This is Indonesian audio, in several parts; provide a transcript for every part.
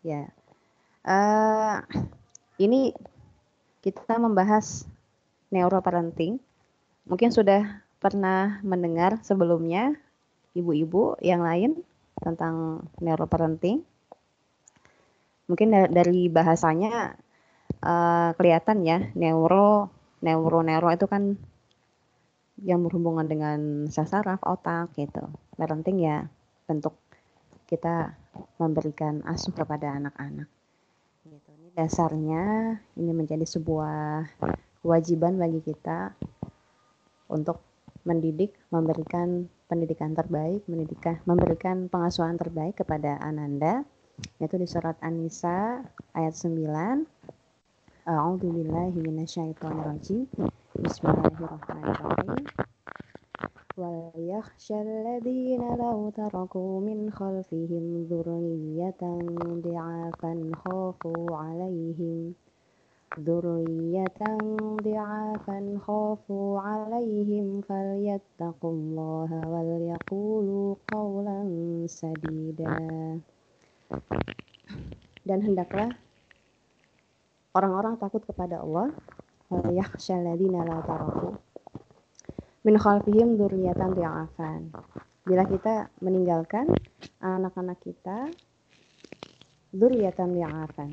Ya. Uh, ini kita membahas neuroparenting. Mungkin sudah pernah mendengar sebelumnya ibu-ibu yang lain tentang neuroparenting. Mungkin dari bahasanya uh, kelihatan ya neuro neuro neuro itu kan yang berhubungan dengan sasaraf otak gitu. Parenting ya bentuk kita memberikan asuh kepada anak-anak. Gitu. Ini dasarnya ini menjadi sebuah kewajiban bagi kita untuk mendidik, memberikan pendidikan terbaik, mendidikan, memberikan pengasuhan terbaik kepada Ananda, yaitu di surat An-Nisa ayat 9. A'udzu billahi minasyaitonir Bismillahirrahmanirrahim. وليخشى الذين لو تركوا من خلفهم ذرية ضعافا خافوا عليهم ذرية ضعافا خافوا عليهم فليتقوا الله وليقولوا قولا سديدا dan hendaklah orang-orang takut kepada Allah yakhsha alladziina la taraku min khalfihim dzurriyyatan dhi'afan. Bila kita meninggalkan anak-anak kita dzurriyyatan dhi'afan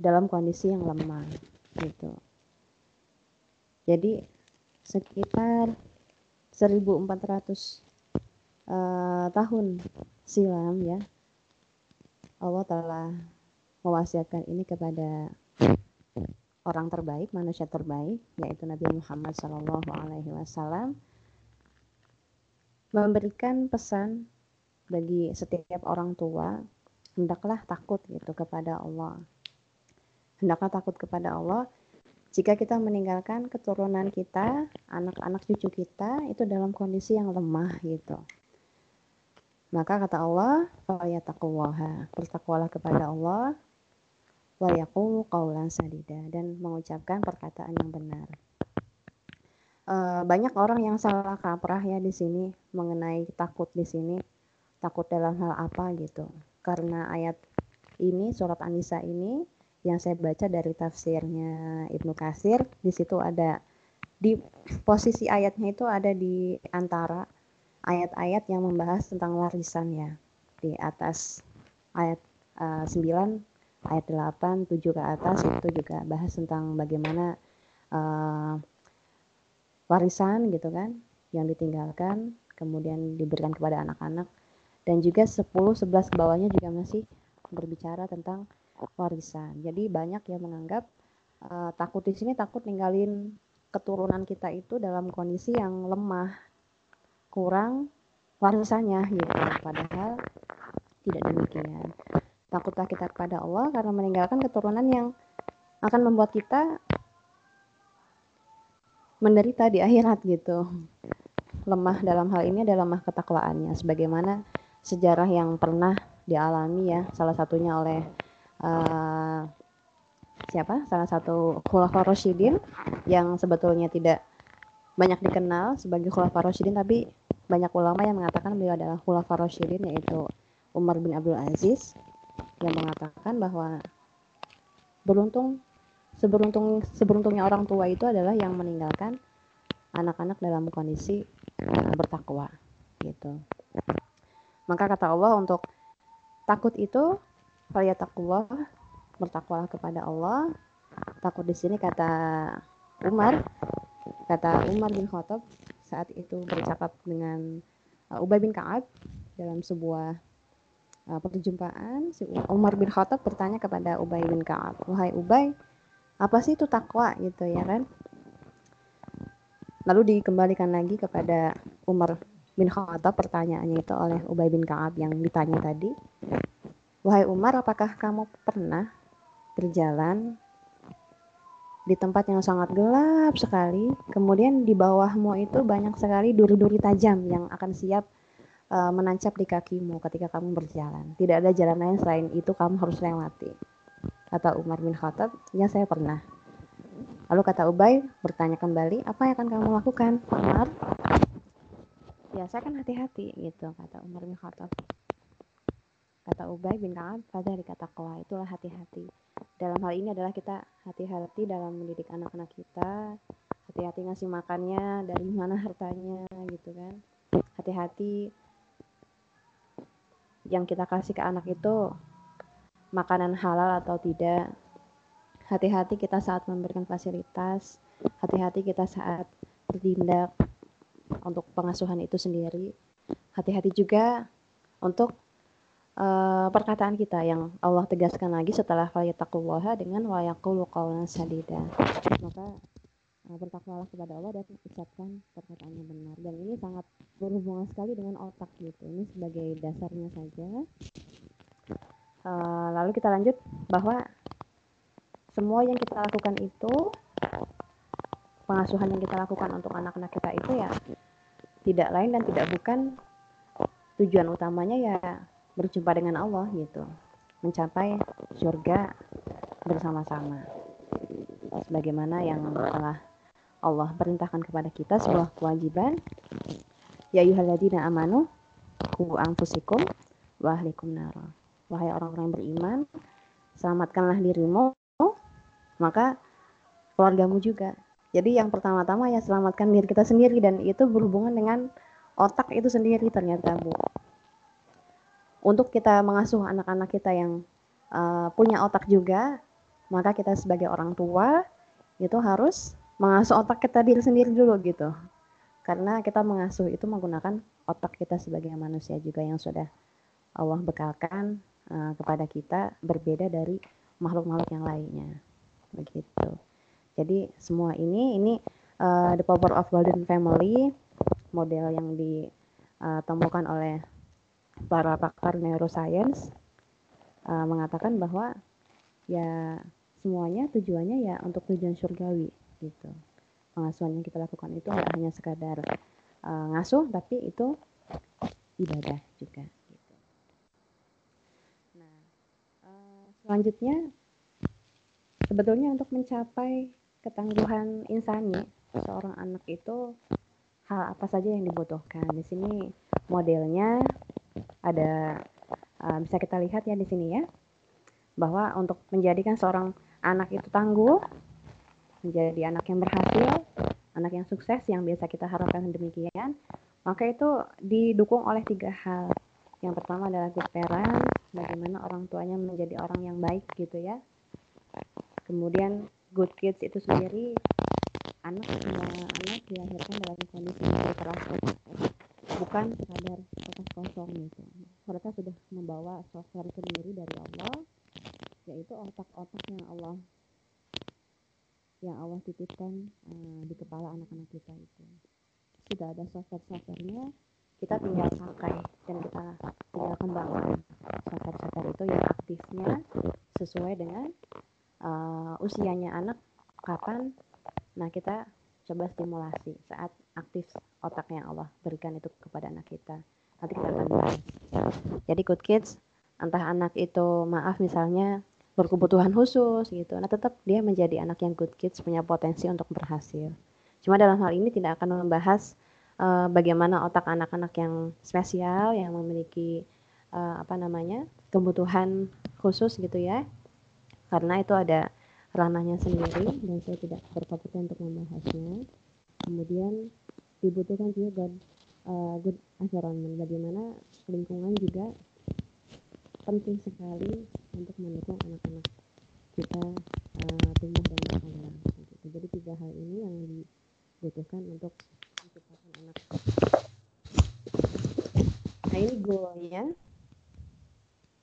dalam kondisi yang lemah gitu. Jadi sekitar 1400 uh, eh, tahun silam ya Allah telah mewasiatkan ini kepada orang terbaik, manusia terbaik, yaitu Nabi Muhammad Shallallahu Alaihi Wasallam, memberikan pesan bagi setiap orang tua, hendaklah takut gitu kepada Allah. Hendaklah takut kepada Allah jika kita meninggalkan keturunan kita, anak-anak cucu kita itu dalam kondisi yang lemah gitu. Maka kata Allah, "Fayattaqullaha." Bertakwalah kepada Allah wa yaqulu qawlan sadida dan mengucapkan perkataan yang benar. Uh, banyak orang yang salah kaprah ya di sini mengenai takut di sini takut dalam hal apa gitu karena ayat ini surat An-Nisa ini yang saya baca dari tafsirnya Ibnu Kasir di situ ada di posisi ayatnya itu ada di antara ayat-ayat yang membahas tentang warisan ya di atas ayat uh, 9 ayat 8, 7 ke atas itu juga bahas tentang bagaimana uh, warisan gitu kan yang ditinggalkan kemudian diberikan kepada anak-anak dan juga 10 11 ke bawahnya juga masih berbicara tentang warisan. Jadi banyak yang menganggap uh, takut di sini takut ninggalin keturunan kita itu dalam kondisi yang lemah, kurang warisannya gitu. Padahal tidak demikian. Takutlah kita kepada Allah karena meninggalkan keturunan yang akan membuat kita menderita di akhirat gitu. Lemah dalam hal ini adalah lemah ketakwaannya. Sebagaimana sejarah yang pernah dialami ya salah satunya oleh uh, siapa? Salah satu khulafaur rasyidin yang sebetulnya tidak banyak dikenal sebagai khulafaur rasyidin tapi banyak ulama yang mengatakan beliau adalah khulafaur rasyidin yaitu Umar bin Abdul Aziz yang mengatakan bahwa beruntung seberuntung seberuntungnya orang tua itu adalah yang meninggalkan anak-anak dalam kondisi uh, bertakwa gitu. Maka kata Allah untuk takut itu takwa bertakwalah kepada Allah. Takut di sini kata Umar kata Umar bin Khattab saat itu bercakap dengan uh, Ubay bin Ka'ab dalam sebuah perjumpaan si Umar bin Khattab bertanya kepada Ubay bin Ka'ab, "Wahai Ubay, apa sih itu takwa?" gitu ya kan? Lalu dikembalikan lagi kepada Umar bin Khattab pertanyaannya itu oleh Ubay bin Ka'ab yang ditanya tadi. "Wahai Umar, apakah kamu pernah berjalan di tempat yang sangat gelap sekali, kemudian di bawahmu itu banyak sekali duri-duri tajam yang akan siap uh, menancap di kakimu ketika kamu berjalan. Tidak ada jalan lain selain itu kamu harus lewati. Kata Umar bin Khattab, ya saya pernah. Lalu kata Ubay bertanya kembali, apa yang akan kamu lakukan, Umar? Ya saya kan hati-hati gitu, kata Umar bin Khattab. Kata Ubay bin Ka'ab, dari kata itulah hati-hati. Dalam hal ini adalah kita hati-hati dalam mendidik anak-anak kita, hati-hati ngasih makannya, dari mana hartanya gitu kan. Hati-hati yang kita kasih ke anak itu makanan halal atau tidak. Hati-hati kita saat memberikan fasilitas, hati-hati kita saat bertindak untuk pengasuhan itu sendiri. Hati-hati juga untuk uh, perkataan kita yang Allah tegaskan lagi setelah falyataqullaha dengan wa yaqulu qawlan sadida. Maka bertakwalah kepada Allah dan ucapkan perkataan yang benar. Dan ini sangat berhubungan sekali dengan otak gitu. Ini sebagai dasarnya saja. Uh, lalu kita lanjut bahwa semua yang kita lakukan itu pengasuhan yang kita lakukan untuk anak-anak kita itu ya tidak lain dan tidak bukan tujuan utamanya ya berjumpa dengan Allah gitu mencapai surga bersama-sama sebagaimana yang telah Allah perintahkan kepada kita sebuah kewajiban. Ya ayyuhalladzina amanu ku anfusikum wa ahlikum nara. Wahai orang-orang yang beriman selamatkanlah dirimu maka keluargamu juga. Jadi yang pertama-tama ya selamatkan diri kita sendiri dan itu berhubungan dengan otak itu sendiri ternyata Bu. Untuk kita mengasuh anak-anak kita yang uh, punya otak juga, maka kita sebagai orang tua itu harus mengasuh otak kita diri sendiri dulu gitu. Karena kita mengasuh itu menggunakan otak kita sebagai manusia juga yang sudah Allah bekalkan uh, kepada kita berbeda dari makhluk-makhluk yang lainnya. Begitu. Jadi semua ini ini uh, the power of golden family model yang ditemukan oleh para pakar neuroscience uh, mengatakan bahwa ya semuanya tujuannya ya untuk tujuan surgawi gitu. Pengasuhan yang kita lakukan itu tidak hanya sekadar uh, ngasuh tapi itu ibadah juga gitu. Nah, uh, selanjutnya sebetulnya untuk mencapai ketangguhan insani seorang anak itu hal apa saja yang dibutuhkan. Di sini modelnya ada uh, bisa kita lihat ya di sini ya bahwa untuk menjadikan seorang anak itu tangguh menjadi anak yang berhasil anak yang sukses yang biasa kita harapkan demikian maka itu didukung oleh tiga hal. Yang pertama adalah good parent bagaimana orang tuanya menjadi orang yang baik gitu ya. Kemudian good kids itu sendiri anak semua anak dilahirkan dalam kondisi keras bukan sekadar kertas kosong gitu. Mereka sudah membawa software sendiri dari Allah yaitu otak-otak yang Allah yang Allah titipkan uh, di kepala anak-anak kita itu sudah ada software-softwarenya kita tinggal pakai dan kita tinggal kembangkan software-software itu yang aktifnya sesuai dengan uh, usianya anak kapan nah kita coba stimulasi saat aktif otak yang Allah berikan itu kepada anak kita. Nanti kita akan bahas. Jadi good kids, entah anak itu maaf misalnya berkebutuhan khusus gitu. Nah tetap dia menjadi anak yang good kids punya potensi untuk berhasil. Cuma dalam hal ini tidak akan membahas uh, bagaimana otak anak-anak yang spesial yang memiliki uh, apa namanya kebutuhan khusus gitu ya. Karena itu ada ranahnya sendiri dan saya tidak berkompetensi untuk membahasnya. Kemudian dibutuhkan juga good, uh, good environment bagaimana lingkungan juga penting sekali untuk mendukung anak-anak kita uh, tumbuh dan berkembang gitu. jadi tiga hal ini yang dibutuhkan untuk menciptakan anak. Nah ini goalnya.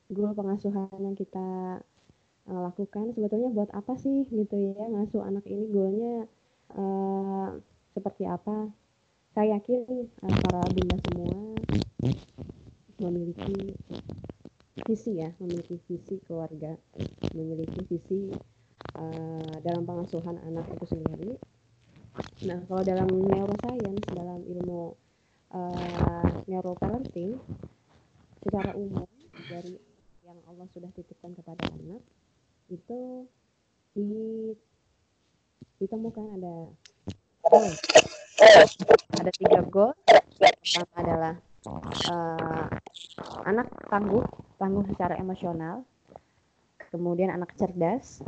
Goal pengasuhan yang kita uh, lakukan. Sebetulnya buat apa sih gitu ya ngasuh anak ini? Goalnya uh, seperti apa? Saya yakin uh, para bunda semua memiliki visi ya, memiliki visi keluarga, memiliki visi uh, dalam pengasuhan anak itu sendiri. Nah, kalau dalam neuroscience, dalam ilmu uh, neuroparenting, secara umum dari yang Allah sudah titipkan kepada anak itu di, ditemukan ada oh, ada tiga goal pertama adalah uh, anak tangguh tangguh secara emosional, kemudian anak cerdas,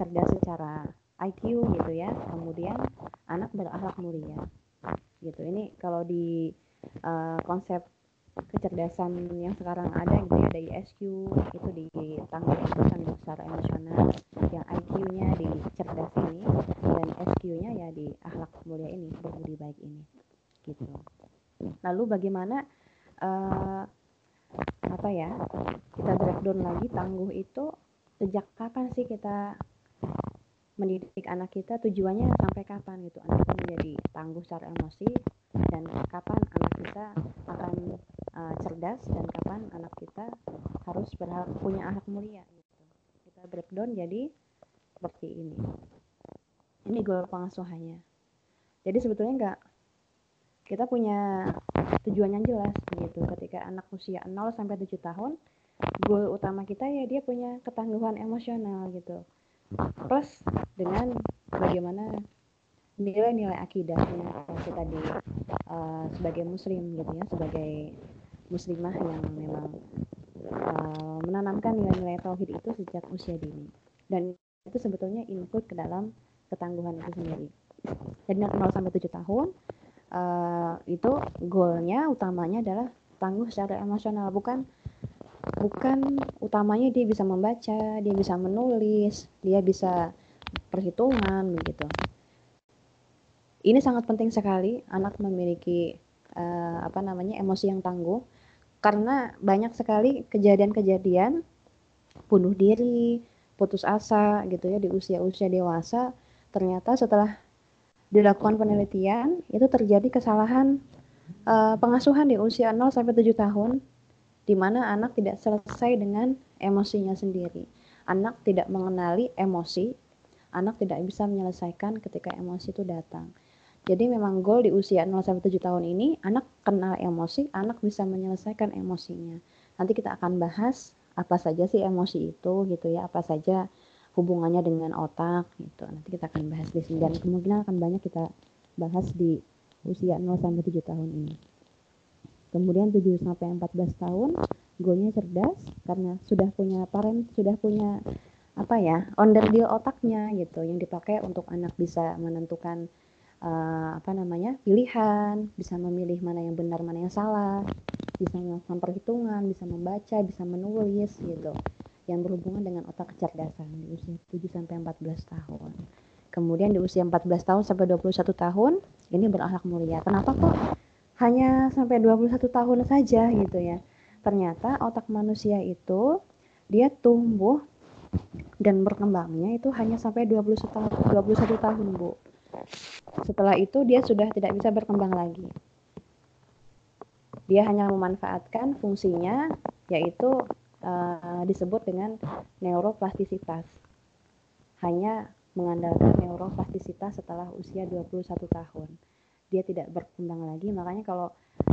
cerdas secara IQ gitu ya, kemudian anak berakhlak mulia. Gitu. Ini kalau di uh, konsep kecerdasan yang sekarang ada gitu ya ada ISQ itu di tangguh tangguh secara emosional yang IQ-nya di cerdas ini dan SQ-nya ya di akhlak mulia ini berbudi baik ini gitu lalu bagaimana uh, apa ya kita breakdown lagi tangguh itu sejak kapan sih kita mendidik anak kita tujuannya sampai kapan gitu anak itu menjadi tangguh secara emosi dan kapan anak kita akan uh, cerdas dan kapan anak kita harus berhak punya ahlak mulia gitu. Kita breakdown jadi seperti ini. Ini goal pengasuhannya. Jadi sebetulnya enggak kita punya tujuan yang jelas gitu. Ketika anak usia 0 sampai 7 tahun goal utama kita ya dia punya ketangguhan emosional gitu. Plus dengan bagaimana nilai-nilai akidahnya kita di uh, sebagai muslim gitu ya sebagai muslimah yang memang uh, menanamkan nilai-nilai tauhid itu sejak usia dini. Dan itu sebetulnya include ke dalam ketangguhan itu sendiri. Jadi 0 sampai 7 tahun uh, itu goalnya utamanya adalah tangguh secara emosional bukan bukan utamanya dia bisa membaca, dia bisa menulis, dia bisa perhitungan begitu. Ini sangat penting sekali anak memiliki uh, apa namanya emosi yang tangguh karena banyak sekali kejadian-kejadian bunuh diri, putus asa gitu ya di usia-usia dewasa ternyata setelah dilakukan penelitian itu terjadi kesalahan uh, pengasuhan di usia 0 sampai 7 tahun di mana anak tidak selesai dengan emosinya sendiri. Anak tidak mengenali emosi, anak tidak bisa menyelesaikan ketika emosi itu datang. Jadi memang goal di usia 0 sampai 7 tahun ini anak kenal emosi, anak bisa menyelesaikan emosinya. Nanti kita akan bahas apa saja sih emosi itu gitu ya, apa saja hubungannya dengan otak gitu. Nanti kita akan bahas di sini dan kemungkinan akan banyak kita bahas di usia 0 sampai 7 tahun ini. Kemudian 7 sampai 14 tahun goalnya cerdas karena sudah punya parent, sudah punya apa ya, onderdil otaknya gitu yang dipakai untuk anak bisa menentukan uh, apa namanya? pilihan, bisa memilih mana yang benar, mana yang salah, bisa melakukan perhitungan, bisa membaca, bisa menulis gitu. Yang berhubungan dengan otak kecerdasan di usia 7 sampai 14 tahun. Kemudian di usia 14 tahun sampai 21 tahun ini berakhlak mulia. Kenapa kok hanya sampai 21 tahun saja gitu ya. Ternyata otak manusia itu dia tumbuh dan berkembangnya itu hanya sampai 21 tahun, 21 tahun, Bu. Setelah itu dia sudah tidak bisa berkembang lagi. Dia hanya memanfaatkan fungsinya yaitu uh, disebut dengan neuroplastisitas. Hanya mengandalkan neuroplastisitas setelah usia 21 tahun. Dia tidak berkembang lagi. Makanya kalau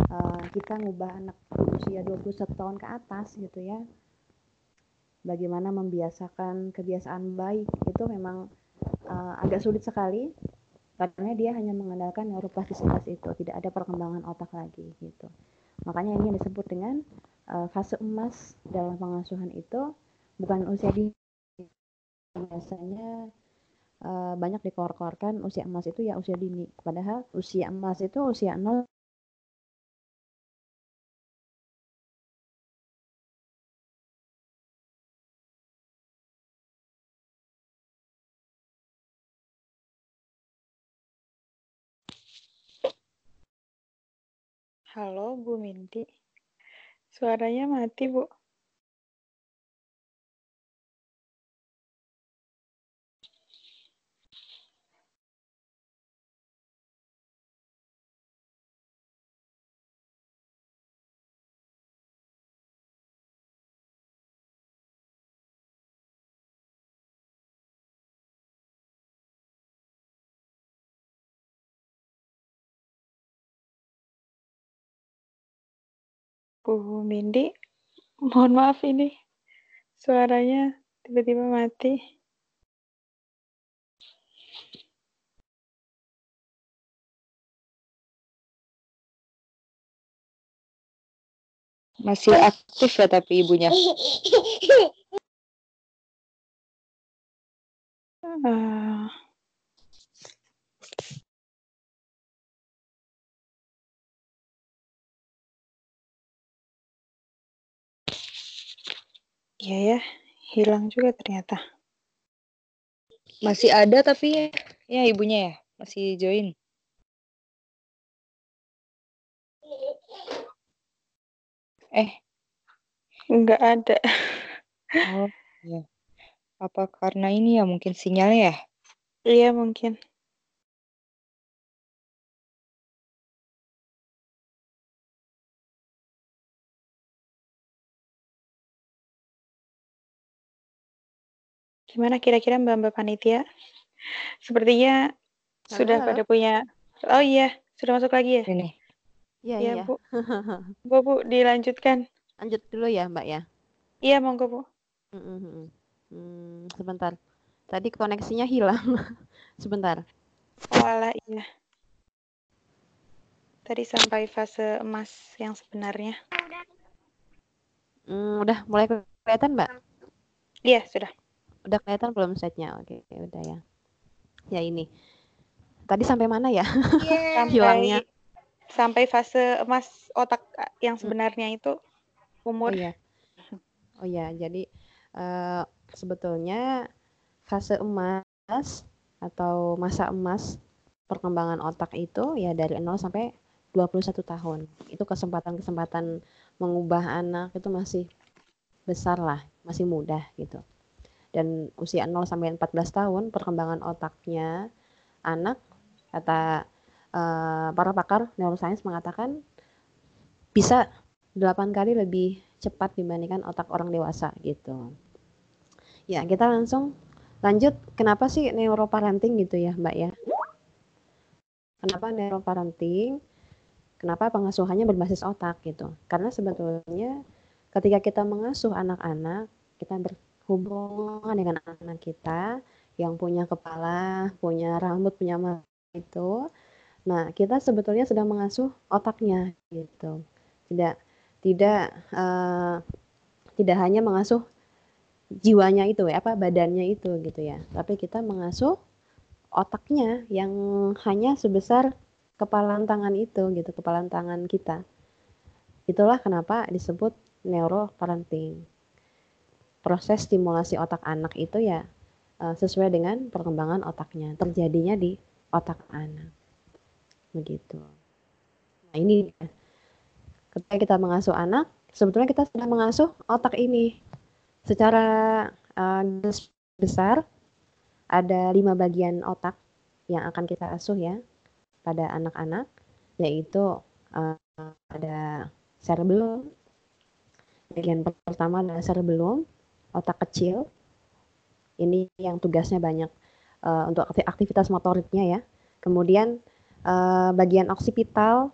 uh, kita ngubah anak usia 21 tahun ke atas gitu ya bagaimana membiasakan kebiasaan baik itu memang uh, agak sulit sekali. Karena dia hanya mengandalkan neuroplastisitas itu. Tidak ada perkembangan otak lagi gitu. Makanya ini disebut dengan uh, fase emas dalam pengasuhan itu bukan usia di biasanya uh, banyak dikor-korkan usia emas itu ya usia dini. Padahal usia emas itu usia 0 Halo Bu Minti. Suaranya mati, Bu. Bu Mindi, mohon maaf ini suaranya tiba-tiba mati. Masih aktif ya tapi ibunya. Uh, Iya ya, hilang juga ternyata. Masih ada tapi ya ibunya ya, masih join. Eh, enggak ada. Oh, iya. Apa karena ini ya mungkin sinyalnya ya? Iya, mungkin. Gimana kira-kira Mbak-Mbak panitia? Sepertinya Halo. sudah pada punya Oh iya, sudah masuk lagi ya? Ini. Iya, iya. Bu. Bu, Bu, dilanjutkan. Lanjut dulu ya, Mbak ya. Iya, monggo, Bu. Hmm, hmm, sebentar. Tadi koneksinya hilang. sebentar. Oh, alah, iya. Tadi sampai fase emas yang sebenarnya. Hmm, udah mulai kelihatan, Mbak? Iya, sudah. Udah kelihatan belum setnya? Oke, udah ya. Ya ini. Tadi sampai mana ya? Yeah. Hilangnya. Sampai fase emas otak yang sebenarnya itu umur. Oh iya. Oh iya, jadi uh, sebetulnya fase emas atau masa emas perkembangan otak itu ya dari 0 sampai 21 tahun. Itu kesempatan-kesempatan mengubah anak itu masih besar lah, masih mudah gitu dan usia 0 sampai 14 tahun perkembangan otaknya anak kata uh, para pakar neuroscience mengatakan bisa 8 kali lebih cepat dibandingkan otak orang dewasa gitu. Ya, kita langsung lanjut kenapa sih neuroparenting gitu ya, Mbak ya? Kenapa neuroparenting? Kenapa pengasuhannya berbasis otak gitu? Karena sebetulnya ketika kita mengasuh anak-anak, kita ber, hubungan dengan anak kita yang punya kepala, punya rambut, punya mata itu. Nah, kita sebetulnya sedang mengasuh otaknya gitu. Tidak tidak uh, tidak hanya mengasuh jiwanya itu ya, apa badannya itu gitu ya. Tapi kita mengasuh otaknya yang hanya sebesar kepalan tangan itu gitu, kepalan tangan kita. Itulah kenapa disebut neuroparenting proses stimulasi otak anak itu ya uh, sesuai dengan perkembangan otaknya terjadinya di otak anak. Begitu. Nah ini ketika kita mengasuh anak sebetulnya kita sedang mengasuh otak ini. Secara uh, besar ada lima bagian otak yang akan kita asuh ya pada anak-anak yaitu uh, ada cerebellum bagian pertama adalah cerebellum otak kecil. Ini yang tugasnya banyak uh, untuk aktivitas motoriknya ya. Kemudian uh, bagian oksipital,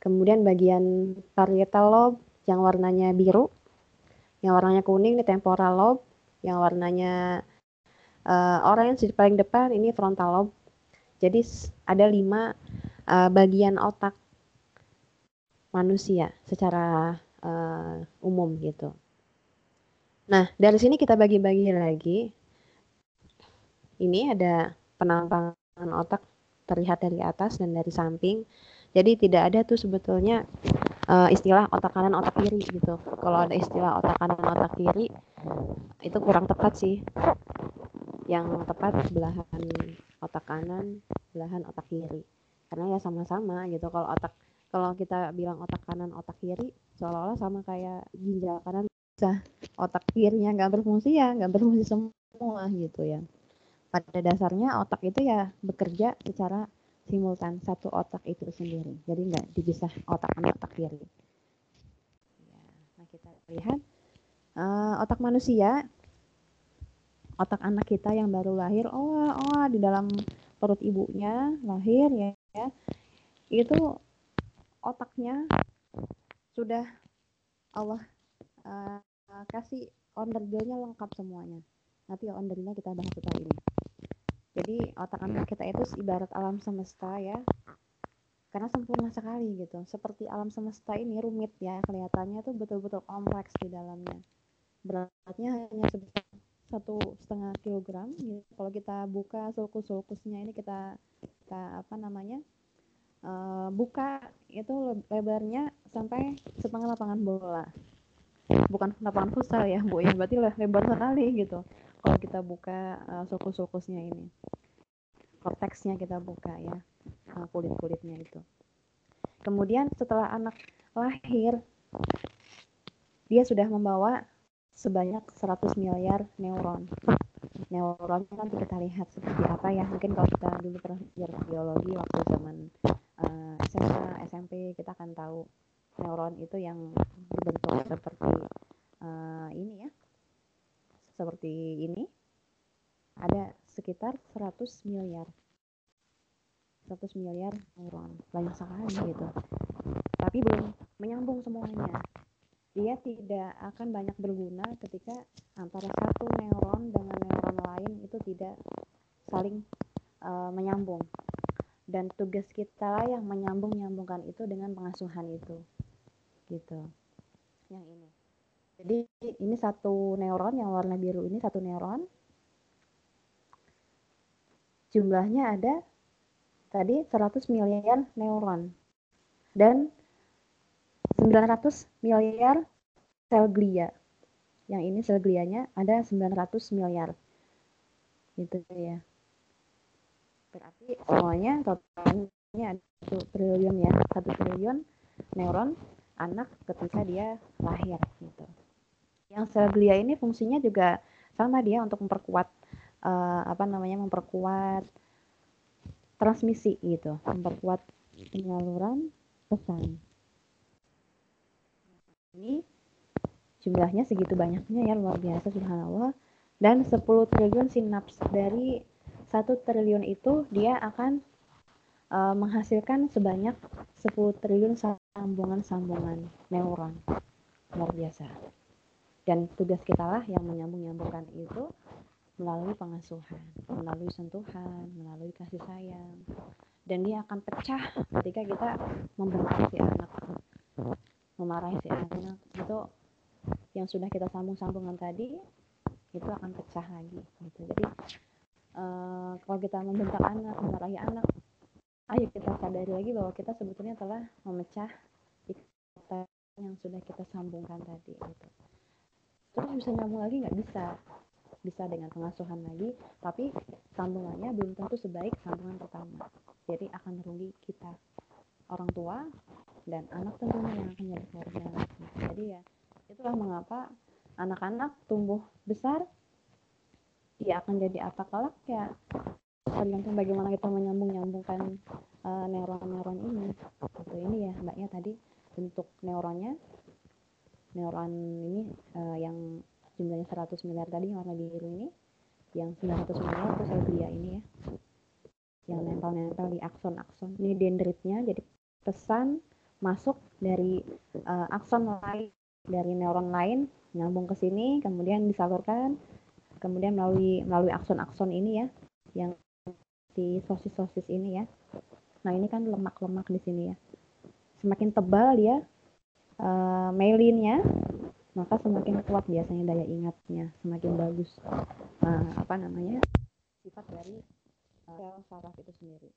kemudian bagian parietal lobe yang warnanya biru, yang warnanya kuning ini temporal lobe, yang warnanya uh, orange di paling depan ini frontal lobe. Jadi ada lima uh, bagian otak manusia secara uh, umum gitu. Nah, dari sini kita bagi-bagi lagi. Ini ada penampakan otak terlihat dari atas dan dari samping. Jadi tidak ada tuh sebetulnya uh, istilah otak kanan otak kiri gitu. Kalau ada istilah otak kanan otak kiri itu kurang tepat sih. Yang tepat belahan otak kanan, belahan otak kiri. Karena ya sama-sama gitu. Kalau otak kalau kita bilang otak kanan otak kiri seolah-olah sama kayak ginjal kanan bisa otak kirinya nggak berfungsi ya nggak berfungsi semua gitu ya. Pada dasarnya otak itu ya bekerja secara simultan satu otak itu sendiri. Jadi nggak dipisah otak kanan otak kiri. Ya, nah kita lihat uh, otak manusia otak anak kita yang baru lahir oh oh di dalam perut ibunya lahir ya, ya itu otaknya sudah Allah uh, uh, kasih onderdelnya lengkap semuanya. Nanti ondernya kita bahas setelah ini. Jadi otak anak kita itu ibarat alam semesta ya. karena sempurna sekali gitu seperti alam semesta ini rumit ya kelihatannya tuh betul-betul kompleks di dalamnya beratnya hanya sebesar satu setengah kilogram gitu. kalau kita buka sulkus-sulkusnya ini kita kita apa namanya uh, buka itu lebarnya sampai setengah lapangan bola bukan lapangan futsal ya bu ya berarti lebar sekali gitu kalau kita buka uh, sulkus-sulkusnya ini korteksnya kita buka ya kulit-kulitnya itu. Kemudian setelah anak lahir, dia sudah membawa sebanyak 100 miliar neuron. Neuronnya nanti kita lihat seperti apa ya. Mungkin kalau kita dulu pernah belajar biologi waktu zaman uh, eh, SMA, SMP, kita akan tahu neuron itu yang berbentuk seperti uh, ini ya. Seperti ini. Ada sekitar 100 miliar. 100 miliar neuron. Banyak sekali gitu. Tapi belum menyambung semuanya. Dia tidak akan banyak berguna ketika antara satu neuron dengan neuron lain itu tidak saling uh, menyambung dan tugas kita yang menyambung nyambungkan itu dengan pengasuhan itu gitu yang ini jadi ini satu neuron yang warna biru ini satu neuron jumlahnya ada tadi 100 miliar neuron dan 900 miliar sel glia. Yang ini sel glianya ada 900 miliar. Gitu ya. Berarti semuanya totalnya 1 triliun ya. 1 triliun neuron anak ketika dia lahir gitu. Yang sel glia ini fungsinya juga sama dia untuk memperkuat uh, apa namanya memperkuat transmisi gitu, memperkuat penyaluran pesan. Ini jumlahnya segitu banyaknya ya luar biasa subhanallah dan 10 triliun sinaps dari satu triliun itu dia akan uh, menghasilkan sebanyak 10 triliun sambungan-sambungan neuron luar biasa dan tugas kita lah yang menyambung-nyambungkan itu melalui pengasuhan, melalui sentuhan, melalui kasih sayang. Dan dia akan pecah ketika kita membentak si anak, memarahi si anak. Itu yang sudah kita sambung-sambungan tadi, itu akan pecah lagi. Gitu. Jadi kalau kita membentak anak, memarahi anak, ayo kita sadari lagi bahwa kita sebetulnya telah memecah ikatan yang sudah kita sambungkan tadi. Gitu. Terus bisa nyambung lagi nggak bisa bisa dengan pengasuhan lagi tapi sambungannya belum tentu sebaik sambungan pertama jadi akan merugi kita orang tua dan anak tentunya yang akan jadi korban jadi ya itulah mengapa anak-anak tumbuh besar dia akan jadi apa kelak ya tergantung bagaimana kita menyambung nyambungkan uh, neuron-neuron ini. Gitu ini ya mbaknya tadi bentuk neuronnya. Neuron ini uh, yang jumlahnya 100 miliar tadi warna biru ini. Yang 900 miliar itu glia ini ya. Yang nempel-nempel di akson-akson. Ini dendritnya jadi pesan masuk dari uh, akson lain dari neuron lain nyambung ke sini kemudian disalurkan kemudian melalui melalui akson-akson ini ya yang di sosis-sosis ini ya. Nah ini kan lemak-lemak di sini ya. Semakin tebal dia uh, myelinnya maka semakin kuat biasanya daya ingatnya semakin bagus. Uh, apa namanya sifat dari uh, saraf itu sendiri.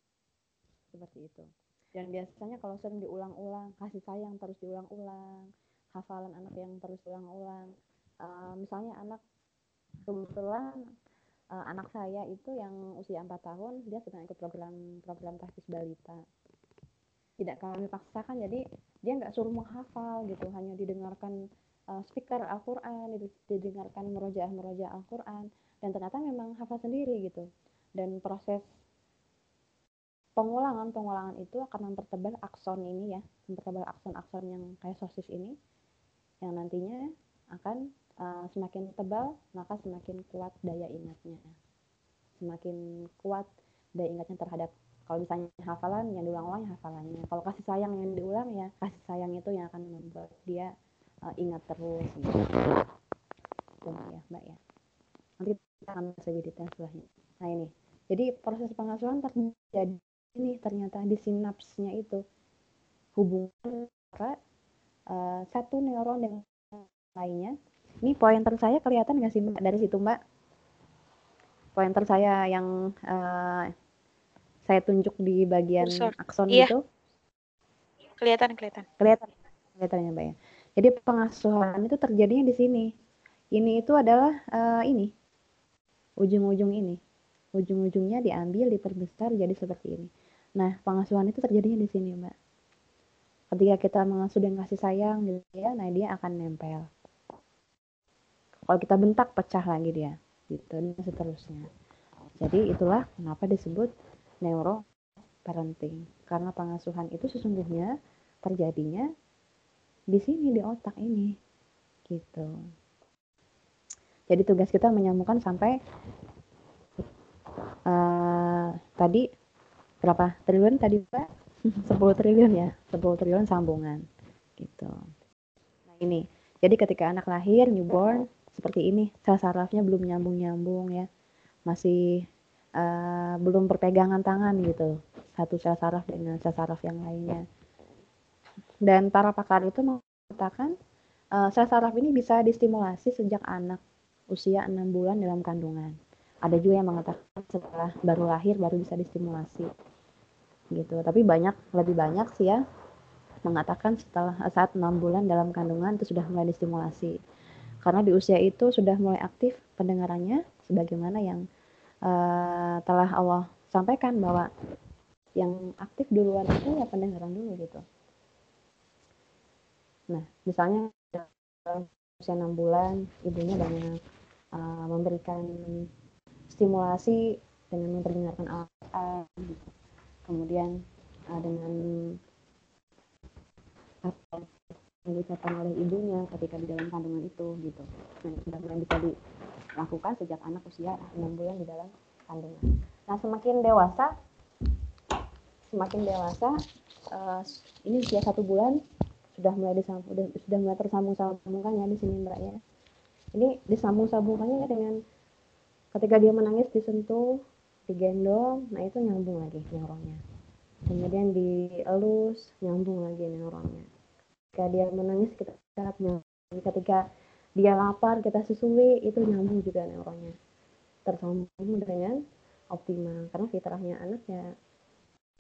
Seperti itu. Dan biasanya kalau sering diulang-ulang kasih sayang terus diulang-ulang hafalan anak yang terus diulang-ulang uh, misalnya anak kebetulan uh, anak saya itu yang usia 4 tahun dia sedang ikut program program tahfiz balita. Tidak kami paksakan jadi dia nggak suruh menghafal gitu hanya didengarkan uh, speaker Al-Quran didengarkan merojaah-merojaah Al-Quran dan ternyata memang hafal sendiri gitu. Dan proses pengulangan pengulangan itu akan mempertebal akson ini ya mempertebal akson-akson yang kayak sosis ini yang nantinya akan uh, semakin tebal maka semakin kuat daya ingatnya. Semakin kuat daya ingatnya terhadap kalau misalnya hafalan yang diulang-ulang ya hafalannya. Kalau kasih sayang yang diulang ya kasih sayang itu yang akan membuat dia uh, ingat terus. Gitu. ya mbak ya. Nanti kita akan lebih detail setelahnya nah ini. Jadi proses pengasuhan terjadi ini ternyata di sinapsnya itu. Hubungan antara uh, satu neuron dengan lainnya. Ini pointer saya kelihatan nggak sih mbak dari situ mbak? Pointer saya yang uh, saya tunjuk di bagian Kursor. akson iya. itu. Kelihatan kelihatan. Kelihatan kelihatannya mbak ya. Jadi pengasuhan itu terjadinya di sini. Ini itu adalah uh, ini ujung-ujung ini. Ujung-ujungnya diambil, diperbesar jadi seperti ini. Nah, pengasuhan itu terjadinya di sini, Mbak. Ketika kita mengasuh dan kasih sayang gitu ya, nah dia akan nempel. Kalau kita bentak, pecah lagi dia. Gitu, dan seterusnya. Jadi itulah kenapa disebut neuro parenting. Karena pengasuhan itu sesungguhnya terjadinya di sini di otak ini. Gitu. Jadi tugas kita menyambungkan sampai uh, tadi berapa triliun tadi Pak? 10 triliun ya, 10 triliun sambungan gitu. Nah ini, jadi ketika anak lahir newborn seperti ini, sel sarafnya belum nyambung-nyambung ya, masih uh, belum perpegangan tangan gitu, satu sel saraf dengan sel saraf yang lainnya. Dan para pakar itu mengatakan uh, sel saraf ini bisa distimulasi sejak anak usia 6 bulan dalam kandungan. Ada juga yang mengatakan setelah baru lahir baru bisa distimulasi. Gitu. Tapi banyak lebih banyak sih ya mengatakan setelah saat 6 bulan dalam kandungan itu sudah mulai distimulasi. Karena di usia itu sudah mulai aktif pendengarannya sebagaimana yang uh, telah Allah sampaikan bahwa yang aktif duluan itu ya pendengaran dulu gitu. Nah, misalnya usia 6 bulan ibunya banyak uh, memberikan stimulasi dengan memperdengarkan al gitu. kemudian uh, dengan yang diucapkan oleh ibunya ketika di dalam kandungan itu gitu. Nah sudah mulai bisa dilakukan sejak anak usia 6 bulan di dalam kandungan. Nah semakin dewasa semakin dewasa uh, ini usia satu bulan sudah mulai disambung sudah, sudah mulai tersambung sambungkan ya di sini mbak ya. Ini disambung-sambungkannya dengan ketika dia menangis disentuh digendong nah itu nyambung lagi neuronnya kemudian dielus nyambung lagi neuronnya ketika dia menangis kita nyambung ketika dia lapar kita susui itu nyambung juga neuronnya tersambung dengan optimal karena fitrahnya anak ya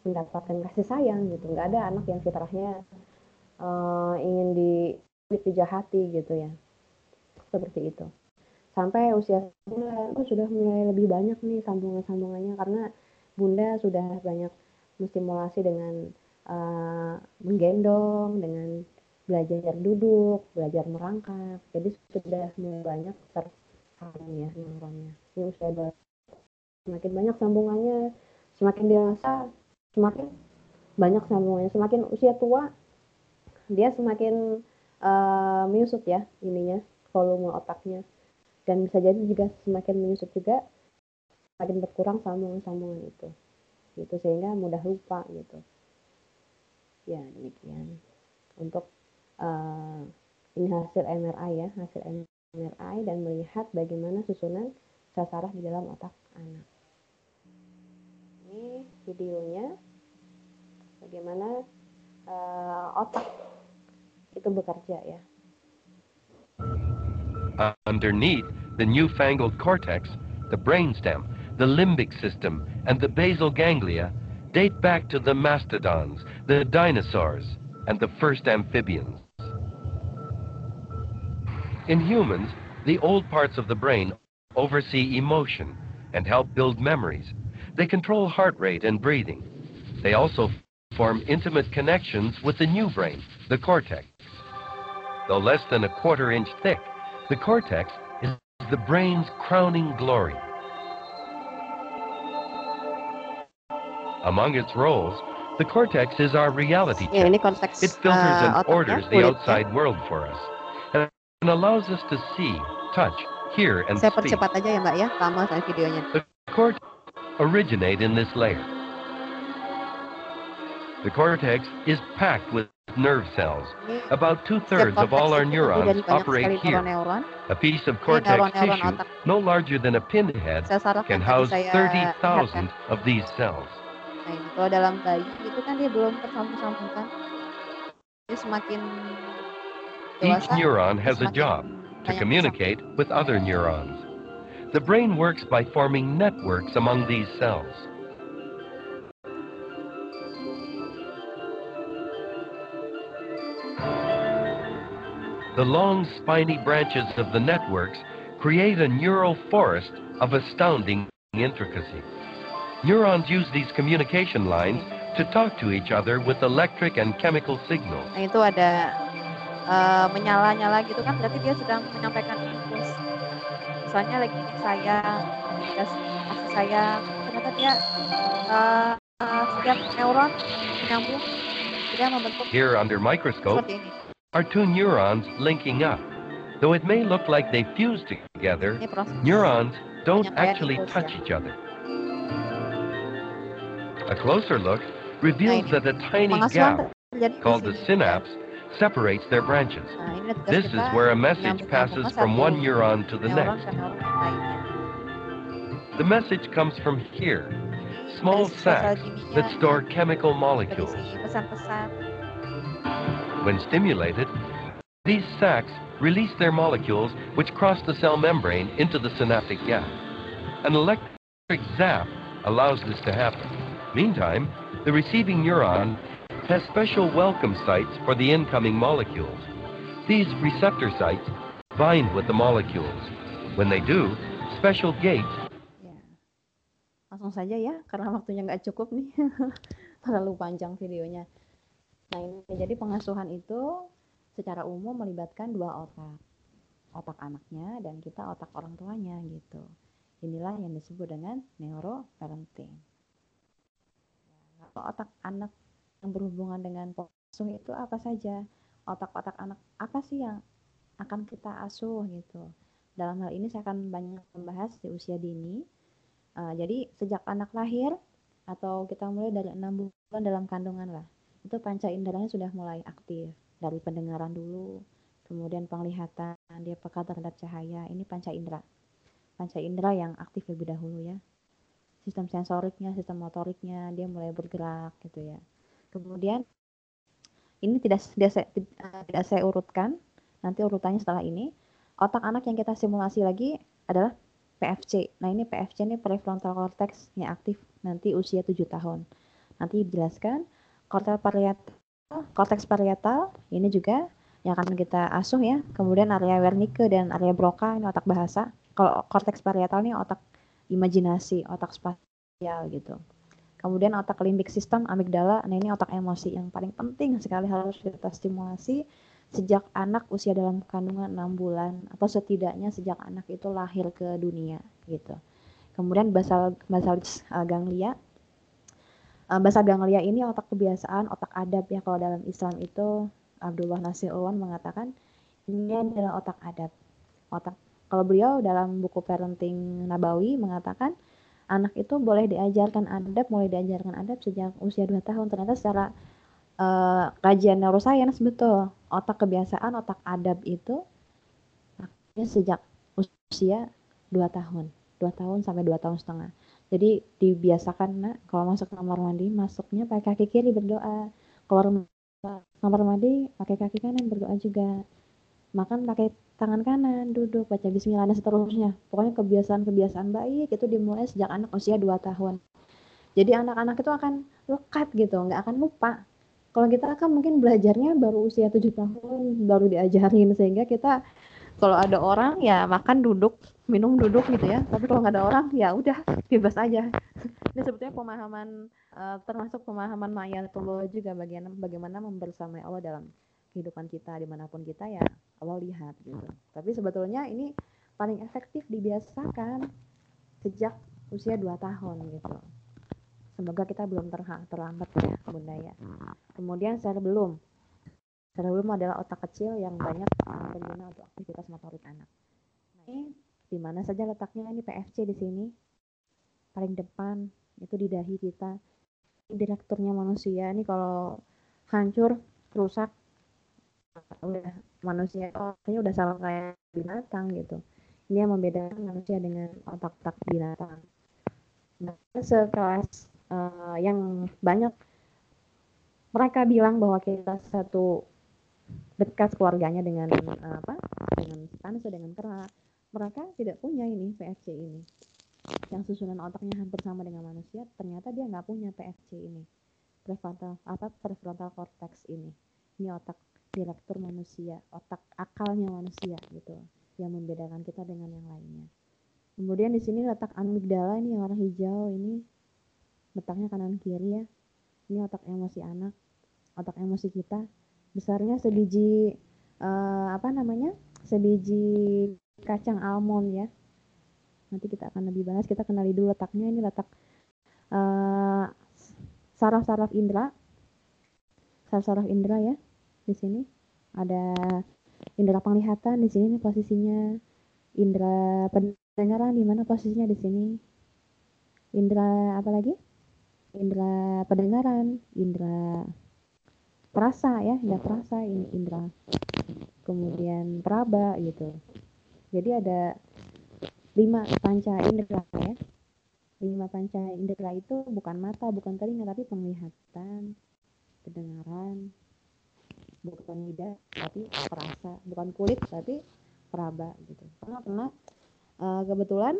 mendapatkan kasih sayang gitu. Nggak ada anak yang fitrahnya uh, ingin di dijahati gitu ya. Seperti itu. Sampai usia bulan oh, sudah mulai lebih banyak nih sambungan-sambungannya. Karena bunda sudah banyak menstimulasi dengan uh, menggendong dengan belajar duduk belajar merangkak. Jadi sudah mulai banyak tersambung ya neuronnya ini usia semakin banyak sambungannya semakin dewasa semakin banyak sambungannya. Semakin usia tua dia semakin uh, menyusut ya ininya volume otaknya. Dan bisa jadi juga semakin menyusut juga semakin berkurang sambungan-sambungan itu. Gitu sehingga mudah lupa gitu. Ya demikian. Untuk uh, ini hasil MRI ya hasil MRI dan melihat bagaimana susunan sel saraf di dalam otak anak ini videonya bagaimana uh, otak itu bekerja ya Underneath the newfangled cortex, the brainstem, the limbic system, and the basal ganglia date back to the mastodons, the dinosaurs, and the first amphibians. In humans, the old parts of the brain oversee emotion and help build memories. They control heart rate and breathing. They also form intimate connections with the new brain, the cortex. Though less than a quarter inch thick, the cortex is the brain's crowning glory. Among its roles, the cortex is our reality check. it filters uh, and orders the outside world for us and allows us to see, touch, hear, and Saya speak. aja ya Mbak ya, lama videonya. The cortex originate in this layer. The cortex is packed with nerve cells. About two-thirds of all our neurons operate here. A piece of cortex tissue, no larger than a pinhead, can house 30,000 of these cells. Nah kalau dalam bayi itu kan dia belum tersambung-sambungkan. Dia semakin Each neuron has a job to communicate with other neurons. The brain works by forming networks among these cells. The long spiny branches of the networks create a neural forest of astounding intricacy. Neurons use these communication lines to talk to each other with electric and chemical signals. Nah itu ada eh, menyala-nyala gitu kan berarti dia sedang menyampaikan impuls. Misalnya lagi saya kasih saya ternyata dia eh, eh, setiap neuron menyambung dia membentuk Here under microscope are two neurons linking up. Though it may look like they fuse together, neurons don't actually touch ya. each other. A closer look reveals ini. that a tiny gap called the synapse separates their branches. Nah, ini tugas This is where a message passes from one neuron to the next. ke neuron yang lainnya. The message comes from here, small sacs that store chemical molecules. When stimulated, these sacs release their molecules which cross the cell membrane into the synaptic gap. An electric zap allows this to happen. Meantime, the receiving neuron has special welcome sites for the incoming molecules. These receptor sites bind with the molecules. When they do, special gates Ya. Langsung saja ya, karena waktunya nggak cukup nih. Terlalu panjang videonya. Nah ini jadi pengasuhan itu secara umum melibatkan dua otak. Otak anaknya dan kita otak orang tuanya gitu. Inilah yang disebut dengan neuroparenting. Kalau otak anak yang berhubungan dengan pengasuh itu apa saja? Otak-otak anak apa sih yang akan kita asuh gitu. Dalam hal ini saya akan banyak membahas di usia dini. Uh, jadi sejak anak lahir atau kita mulai dari enam bulan dalam kandungan lah, itu panca inderanya sudah mulai aktif dari pendengaran dulu, kemudian penglihatan, dia peka terhadap cahaya. Ini panca indera. Panca indera yang aktif lebih dahulu ya. Sistem sensoriknya, sistem motoriknya dia mulai bergerak gitu ya. Kemudian ini tidak tidak saya, tidak saya urutkan, nanti urutannya setelah ini. Otak anak yang kita simulasi lagi adalah PFC. Nah, ini PFC ini prefrontal cortex yang aktif nanti usia 7 tahun. Nanti dijelaskan korteks parietal, korteks parietal ini juga yang akan kita asuh ya. Kemudian area Wernicke dan area Broca ini otak bahasa. Kalau korteks parietal ini otak imajinasi, otak spasial gitu. Kemudian otak limbik sistem, amigdala, nah ini otak emosi yang paling penting sekali harus kita stimulasi sejak anak usia dalam kandungan 6 bulan atau setidaknya sejak anak itu lahir ke dunia gitu. Kemudian basal basalis uh, ganglia. Uh, basal ganglia ini otak kebiasaan, otak adab ya kalau dalam Islam itu Abdullah Nasir Ulwan mengatakan ini adalah otak adab. Otak kalau beliau dalam buku parenting Nabawi mengatakan anak itu boleh diajarkan adab, mulai diajarkan adab sejak usia 2 tahun. Ternyata secara uh, kajian neuroscience betul. Otak kebiasaan otak adab itu akhirnya sejak usia 2 tahun. 2 tahun sampai 2 tahun setengah. Jadi dibiasakan nak kalau masuk kamar mandi masuknya pakai kaki kiri berdoa. Keluar kamar mandi pakai kaki kanan berdoa juga. Makan pakai tangan kanan duduk baca bismillah dan seterusnya. Pokoknya kebiasaan-kebiasaan baik itu dimulai sejak anak usia 2 tahun. Jadi anak-anak itu akan lekat gitu nggak akan lupa. Kalau kita kan mungkin belajarnya baru usia 7 tahun baru diajarin sehingga kita kalau ada orang ya makan duduk minum duduk gitu ya. Tapi kalau nggak ada orang ya udah bebas aja. Ini sebetulnya pemahaman uh, termasuk pemahaman mayatullah juga bagaimana membersamai Allah dalam kehidupan kita di mana pun kita ya Allah lihat gitu. Tapi sebetulnya ini paling efektif dibiasakan sejak usia 2 tahun gitu. Semoga kita belum terlambat ya bunda ya. Kemudian cerebellum cerebellum adalah otak kecil yang banyak berguna untuk aktivitas motorik anak. Nah, ini di mana saja letaknya? Ini PFC di sini. Paling depan itu di dahi kita. Ini direkturnya manusia. Ini kalau hancur rusak udah manusia oh, kayaknya udah sama kayak binatang gitu. Ini yang membedakan manusia dengan otak-otak binatang. Nah, sekelas uh, yang banyak mereka bilang bahwa kita satu dekat keluarganya dengan uh, apa dengan Spanish dengan karena mereka tidak punya ini PFC ini. Yang susunan otaknya hampir sama dengan manusia ternyata dia nggak punya PFC ini. Prefrontal apa prefrontal cortex ini. Ini otak direktur manusia otak akalnya manusia gitu yang membedakan kita dengan yang lainnya. Kemudian di sini letak amigdala ini yang warna hijau ini letaknya kanan kiri ya. Ini otak emosi anak otak emosi kita. Besarnya sebiji uh, apa namanya sebiji kacang almond ya. Nanti kita akan lebih bahas kita kenali dulu letaknya. Ini letak uh, saraf-saraf indera. Saraf-saraf indera ya di sini. Ada indera penglihatan di sini posisinya. Indera pendengaran di mana posisinya di sini. Indera apa lagi? Indera pendengaran indera perasa ya indera perasa ini indera kemudian peraba gitu. Jadi ada lima panca indera ya. Lima panca indera itu bukan mata bukan telinga tapi penglihatan pendengaran bukan lidah tapi perasa. Bukan kulit tapi peraba gitu. Karena karena uh, kebetulan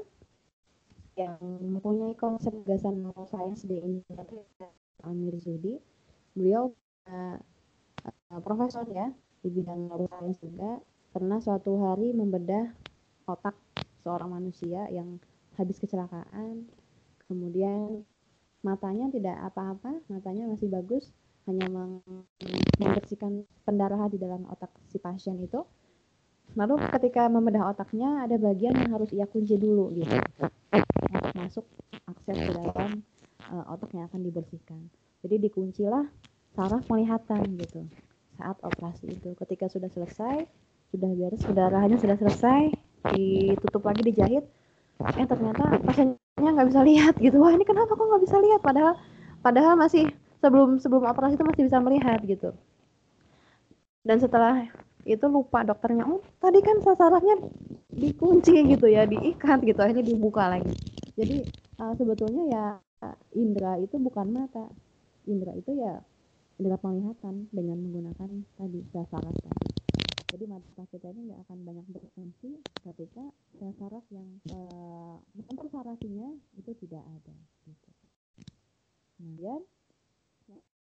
yang mempunyai konsep gagasan neuroscience di Indonesia Amir Zudi beliau uh, profesor ya di bidang neuroscience juga pernah suatu hari membedah otak seorang manusia yang habis kecelakaan. Kemudian matanya tidak apa-apa matanya masih bagus hanya membersihkan pendarahan di dalam otak si pasien itu. Lalu ketika membedah otaknya ada bagian yang harus ia kunci dulu gitu. Untuk masuk akses ke dalam uh, otak yang akan dibersihkan. Jadi dikuncilah saraf penglihatan gitu. Saat operasi itu. Ketika sudah selesai sudah beres pendarahannya sudah selesai ditutup lagi dijahit eh ternyata pasiennya nggak bisa lihat gitu. Wah ini kenapa kok nggak bisa lihat? Padahal padahal masih sebelum sebelum operasi itu masih bisa melihat gitu dan setelah itu lupa dokternya oh tadi kan sarafnya dikunci gitu ya diikat gitu akhirnya dibuka lagi jadi uh, sebetulnya ya indera itu bukan mata indera itu ya indera penglihatan dengan menggunakan tadi tadi. Jadi mata kita ini nggak akan banyak berfungsi ketika sel saraf yang uh, sarafnya itu tidak ada. Gitu. Kemudian ya,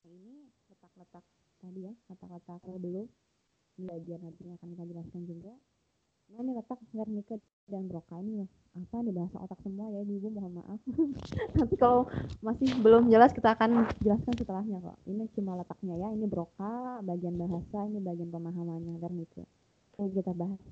ini letak-letak tadi ya, letak-letak dulu. Ini bagian nantinya akan kita jelaskan juga. Nah ini letak Wernicke dan Broca. Ini apa nih bahasa otak semua ya ibu-ibu mohon maaf. Nanti kalau masih belum jelas kita akan jelaskan setelahnya kok. Ini cuma letaknya ya ini broka bagian bahasa ini bagian pemahamannya itu oke kita bahas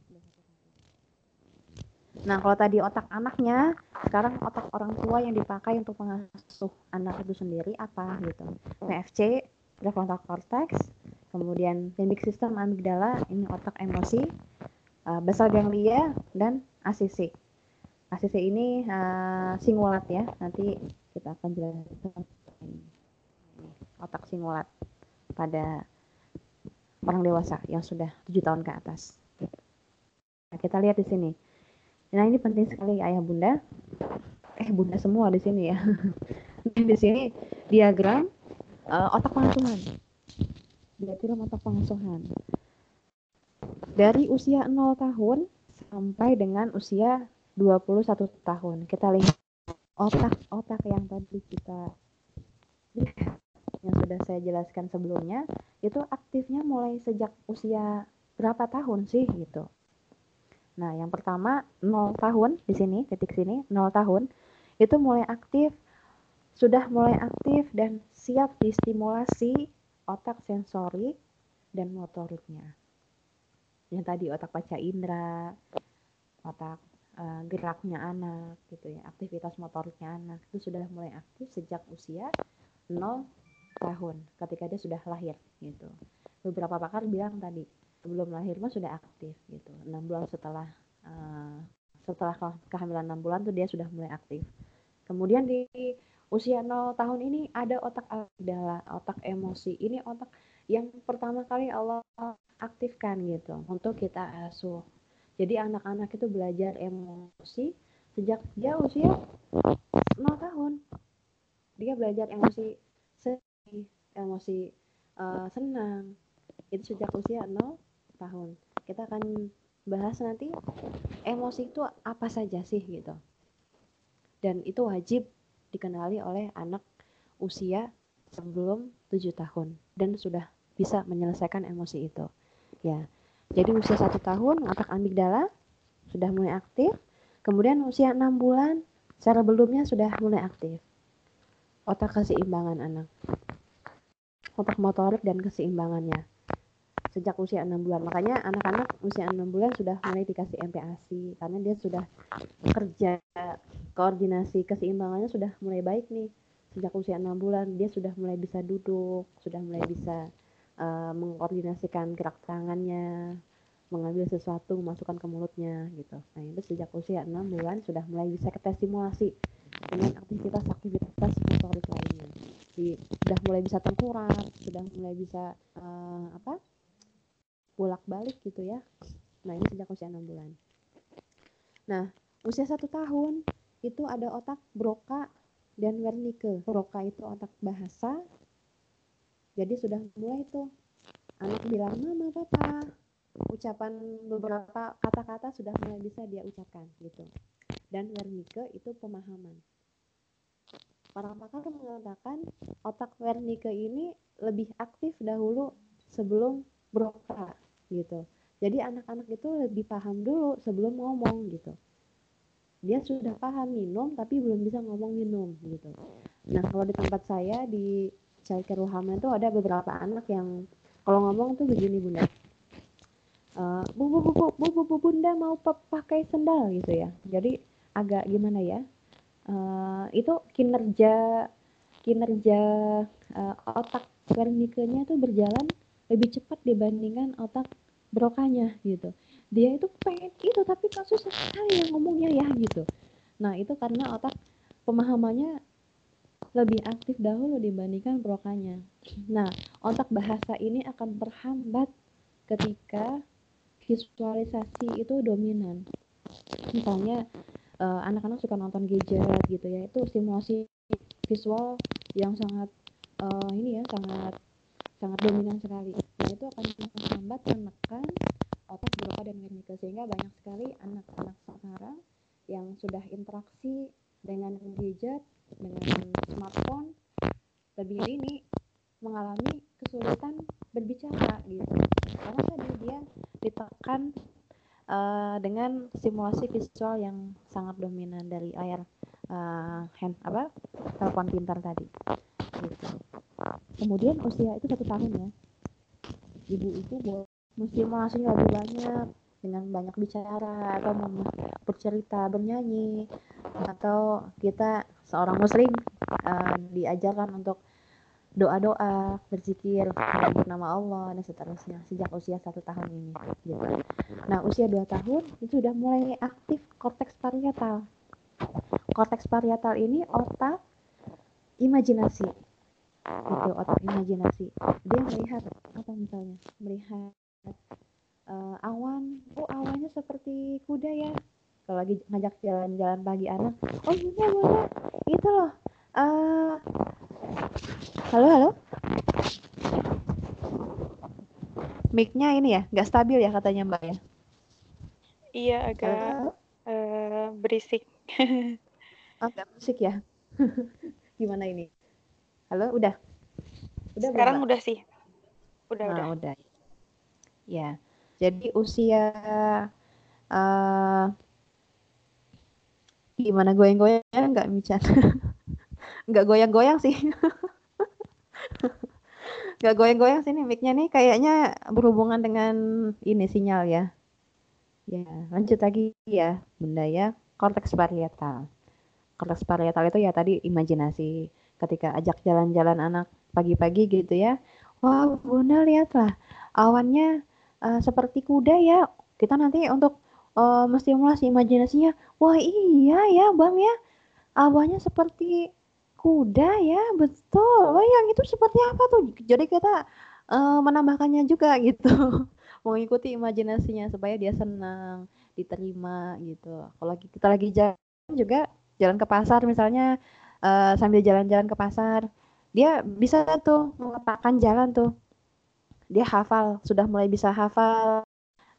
nah kalau tadi otak anaknya sekarang otak orang tua yang dipakai untuk mengasuh anak itu sendiri apa gitu. PFC prefrontal cortex kemudian limbic system amigdala ini otak emosi uh, basal ganglia dan ACC ACC ini uh, singulat ya nanti kita akan jelaskan otak singulat pada orang dewasa yang sudah tujuh tahun ke atas. Nah, kita lihat di sini nah ini penting sekali ayah bunda eh bunda semua di sini ya di sini diagram uh, otak pengasuhan diagram otak pengasuhan dari usia 0 tahun sampai dengan usia 21 tahun. Kita lihat otak-otak yang tadi kita yang sudah saya jelaskan sebelumnya itu aktifnya mulai sejak usia berapa tahun sih gitu. Nah, yang pertama 0 tahun di sini, titik sini 0 tahun itu mulai aktif sudah mulai aktif dan siap distimulasi otak sensori dan motoriknya. Yang tadi otak paca indera, otak uh, geraknya anak gitu ya aktivitas motoriknya anak itu sudah mulai aktif sejak usia 0 tahun ketika dia sudah lahir gitu beberapa pakar bilang tadi sebelum lahir mah sudah aktif gitu. Enam bulan setelah uh, setelah kehamilan enam bulan tuh dia sudah mulai aktif. Kemudian di usia 0 tahun ini ada otak adalah otak emosi. Ini otak yang pertama kali Allah aktifkan gitu untuk kita asuh. Jadi anak-anak itu belajar emosi sejak dia usia 0 tahun. dia belajar emosi sedih emosi uh, senang. Itu sejak usia 0 tahun. Kita akan bahas nanti emosi itu apa saja sih gitu. Dan itu wajib dikenali oleh anak usia sebelum 7 tahun dan sudah bisa menyelesaikan emosi itu. Ya. Jadi usia satu tahun otak amigdala sudah mulai aktif kemudian usia enam bulan cerebellumnya sudah mulai aktif. Otak keseimbangan anak. Otak motorik dan keseimbangannya sejak usia enam bulan. Makanya anak-anak usia enam bulan sudah mulai dikasih MPASI karena dia sudah kerja koordinasi keseimbangannya sudah mulai baik nih. Sejak usia enam bulan dia sudah mulai bisa duduk sudah mulai bisa uh, mengkoordinasikan gerak tangannya mengambil sesuatu masukkan ke mulutnya gitu. Nah itu sejak usia enam bulan sudah mulai bisa kita stimulasi dengan aktivitas-aktivitas motorik lainnya. Sudah mulai bisa tengkurap sudah mulai bisa uh, apa bolak-balik gitu ya nah ini sejak usia enam bulan nah usia satu tahun itu ada otak Broca dan Wernicke. Broca itu otak bahasa. Jadi sudah mulai tuh anak bilang mama papa ucapan beberapa kata-kata sudah mulai bisa dia ucapkan gitu. Dan Wernicke itu pemahaman. Para pakar mengatakan otak Wernicke ini lebih aktif dahulu sebelum Broca gitu. Jadi anak-anak itu lebih paham dulu sebelum ngomong gitu. Dia sudah paham minum tapi belum bisa ngomong minum gitu. Nah kalau di tempat saya di childcare Ruhama itu ada beberapa anak yang kalau ngomong tuh begini bunda. Uh, bu, bu, bu, bu, bu, bu, bunda mau pakai sendal gitu ya. Jadi agak gimana ya? Uh, itu kinerja kinerja uh, otak vernikenya tuh berjalan lebih cepat dibandingkan otak brokanya gitu. Dia itu pengen itu tapi kan susah sekali yang ngomongnya ya gitu. Nah itu karena otak pemahamannya lebih aktif dahulu dibandingkan brokanya. Nah otak bahasa ini akan terhambat ketika visualisasi itu dominan. Misalnya eh, anak-anak uh, suka nonton gadget gitu ya. Itu simulasi visual yang sangat uh, ini ya sangat sangat dominan sekali. Nah itu akan menghambat menekan otak Broca dan Wernicke sehingga banyak sekali anak-anak sekarang yang sudah interaksi dengan gadget dengan smartphone lebih dini mengalami kesulitan berbicara gitu. Karena tadi dia ditekan uh, dengan simulasi visual yang sangat dominan dari layar uh, hand apa telepon pintar tadi gitu kemudian usia itu satu tahun ya. Ibu itu boleh stimulasinya lebih banyak dengan banyak bicara atau bercerita bernyanyi atau kita seorang muslim uh, diajarkan untuk doa-doa berzikir menyebut nama Allah dan seterusnya sejak usia satu tahun ini gitu. nah usia dua tahun itu sudah mulai aktif korteks parietal. Korteks parietal ini otak imajinasi itu otak imajinasi. Dia melihat apa misalnya melihat uh, awan. Oh awannya seperti kuda ya. Kalau lagi ngajak jalan-jalan pagi anak oh iya bunda itu loh. Uh, halo halo? Micnya ini ya nggak stabil ya katanya mbak ya? Iya agak uh, berisik. Oh, agak berisik ya? Gimana ini halo udah udah sekarang udah sih udah nah, udah udah Ya, jadi usia uh, gimana goyang-goyang nggak Mican? nggak goyang-goyang sih. nggak goyang-goyang sih nih mic nih kayaknya berhubungan dengan ini sinyal ya. Ya, lanjut lagi ya, Bunda ya. Korteks parietal. Korteks parietal itu ya tadi imajinasi. Ketika ajak jalan-jalan anak pagi-pagi gitu ya. Wah, Bunda lihatlah awannya uh, seperti kuda ya. Kita nanti untuk uh, menstimulasi imajinasinya. Wah iya ya bang ya. Abahnya seperti kuda ya betul. Wah yang itu seperti apa tuh? Jadi kita uh, menambahkannya juga gitu. Mengikuti imajinasinya supaya dia senang, diterima gitu. Kalau kita lagi jalan juga jalan ke pasar misalnya uh, sambil jalan-jalan ke pasar. Dia bisa tuh meletakkan jalan tuh. Dia hafal sudah mulai bisa hafal.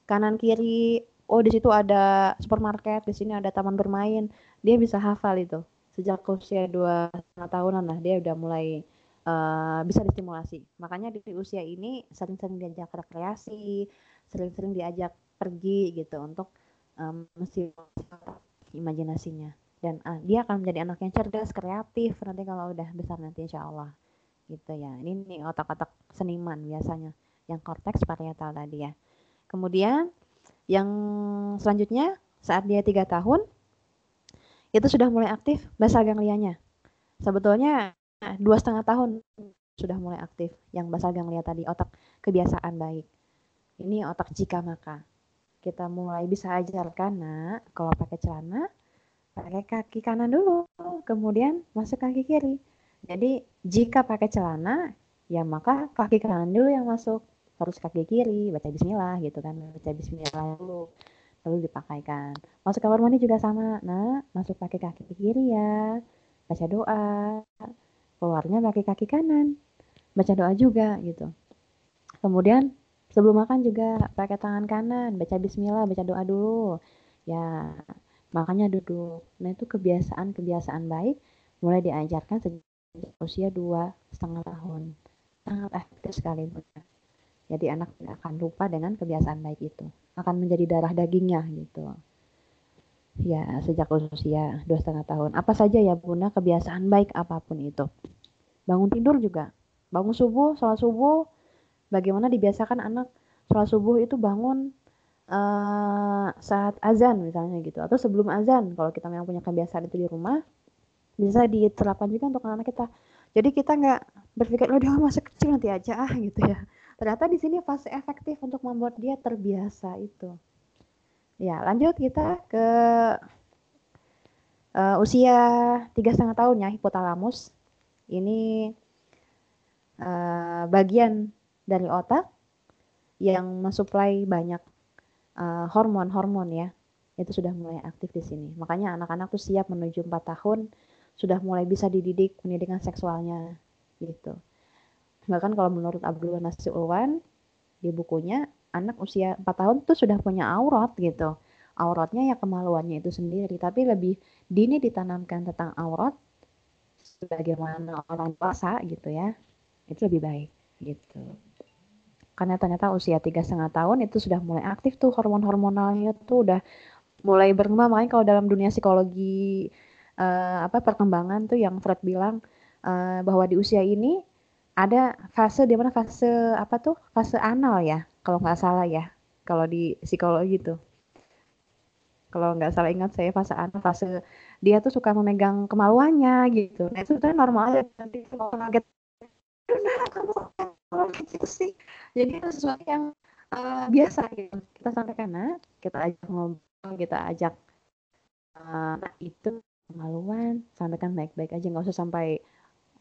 Kanan kiri oh di situ ada supermarket di sini ada taman bermain. Dia bisa hafal itu. Sejak usia dua tahunan lah dia udah mulai uh, bisa distimulasi. Makanya di usia ini sering-sering diajak rekreasi sering-sering diajak pergi gitu untuk um, imajinasinya dan uh, dia akan menjadi anak yang cerdas kreatif nanti kalau udah besar nanti insya Allah gitu ya. Ini nih otak-otak seniman biasanya yang korteks parietal tadi ya. Kemudian yang selanjutnya saat dia tiga tahun itu sudah mulai aktif basal ganglianya. Sebetulnya dua setengah tahun sudah mulai aktif yang basal ganglia tadi otak kebiasaan baik. Ini otak jika maka. Kita mulai bisa ajarkan nak kalau pakai celana pakai kaki kanan dulu kemudian masuk kaki kiri. Jadi jika pakai celana ya maka kaki kanan dulu yang masuk. Harus kaki kiri baca bismillah gitu kan baca bismillah dulu lalu dipakaikan. Masuk kamar mandi juga sama. Nah masuk pakai kaki kiri ya baca doa. Keluarnya pakai kaki kanan baca doa juga gitu. Kemudian sebelum makan juga pakai tangan kanan baca bismillah baca doa dulu. Ya makanya duduk. Nah itu kebiasaan-kebiasaan baik mulai diajarkan sejak usia dua setengah tahun. Sangat efektif sekali jadi anak tidak akan lupa dengan kebiasaan baik itu. Akan menjadi darah dagingnya gitu. Ya sejak usia dua setengah tahun. Apa saja ya bunda kebiasaan baik apa pun itu? Bangun tidur juga. Bangun subuh sholat subuh. Bagaimana dibiasakan anak sholat subuh itu bangun uh, saat azan misalnya gitu. Atau sebelum azan kalau kita memang punya kebiasaan itu di rumah bisa diterapkan juga untuk anak kita. Jadi kita nggak berpikir lo dia masih kecil nanti aja ah gitu ya. Ternyata di sini fase efektif untuk membuat dia terbiasa itu. Ya lanjut kita ke uh, usia tiga setengah tahun ya hipotalamus. Ini uh, bagian dari otak yang mensuplai banyak hormon hormon-hormon ya itu sudah mulai aktif di sini. Makanya anak-anak tuh siap menuju 4 tahun sudah mulai bisa dididik pendidikan seksualnya gitu. Bahkan kalau menurut Abdul Nasir Ulwan di bukunya anak usia 4 tahun tuh sudah punya aurat gitu. Auratnya ya kemaluannya itu sendiri tapi lebih dini ditanamkan tentang aurat sebagaimana orang dewasa gitu ya. Itu lebih baik gitu karena ternyata usia tiga setengah tahun itu sudah mulai aktif tuh hormon-hormonalnya tuh udah mulai berkembang. Makanya kalau dalam dunia psikologi uh, apa perkembangan tuh yang Freud bilang uh, bahwa di usia ini ada fase di mana fase apa tuh fase anal ya kalau nggak salah ya kalau di psikologi tuh. Kalau nggak salah ingat saya fase anal fase dia tuh suka memegang kemaluannya gitu. Nah itu kan normal aja nanti kalau kaget gitu sih. Jadi itu sesuatu yang uh, biasa gitu. Kita sampaikan nah kita ajak ngobrol kita ajak uh, nah itu kemaluan sampaikan baik-baik aja. Nggak usah sampai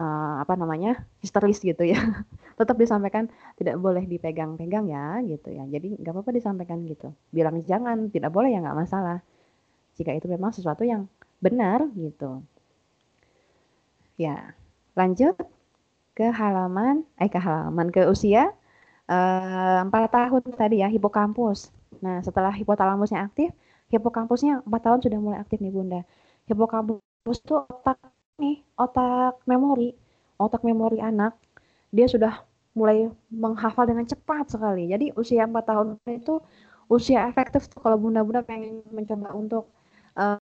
uh, apa namanya histeris gitu ya. Tetap disampaikan tidak boleh dipegang-pegang ya gitu ya. Jadi nggak apa-apa disampaikan gitu. Bilang jangan tidak boleh ya nggak masalah. Jika itu memang sesuatu yang benar gitu. Ya lanjut ke halaman eh ke halaman ke usia eh, empat tahun tadi ya hipokampus. Nah setelah hipotalamusnya aktif, hipokampusnya empat tahun sudah mulai aktif nih bunda. Hipokampus itu otak nih otak memori, otak memori anak dia sudah mulai menghafal dengan cepat sekali. Jadi usia empat tahun itu usia efektif tuh kalau bunda-bunda pengen mencoba untuk uh,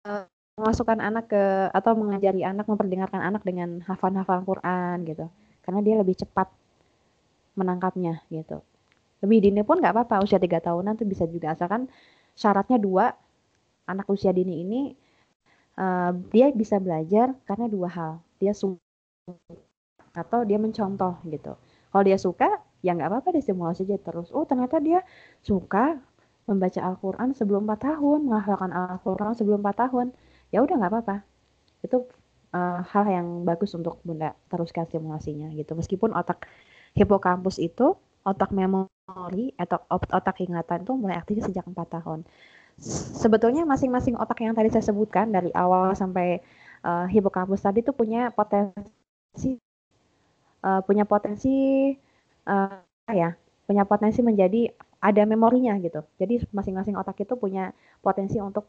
memasukkan anak ke atau mengajari anak memperdengarkan anak dengan hafal-hafal Quran gitu karena dia lebih cepat menangkapnya gitu. Lebih dini pun nggak apa-apa usia tiga tahunan tuh bisa juga asalkan syaratnya dua anak usia dini ini uh, dia bisa belajar karena dua hal dia suka atau dia mencontoh gitu. Kalau dia suka ya nggak apa-apa distimulasi aja terus. Oh ternyata dia suka membaca Al-Quran sebelum 4 tahun, menghafalkan Al-Quran sebelum 4 tahun, ya udah nggak apa-apa. Itu uh, hal yang bagus untuk bunda teruskan simulasinya gitu meskipun otak hipokampus itu otak memori atau otak ingatan itu mulai aktif sejak 4 tahun sebetulnya masing-masing otak yang tadi saya sebutkan dari awal sampai uh, hipokampus tadi tuh punya potensi uh, punya potensi uh, ya punya potensi menjadi ada memorinya gitu. Jadi masing-masing otak itu punya potensi untuk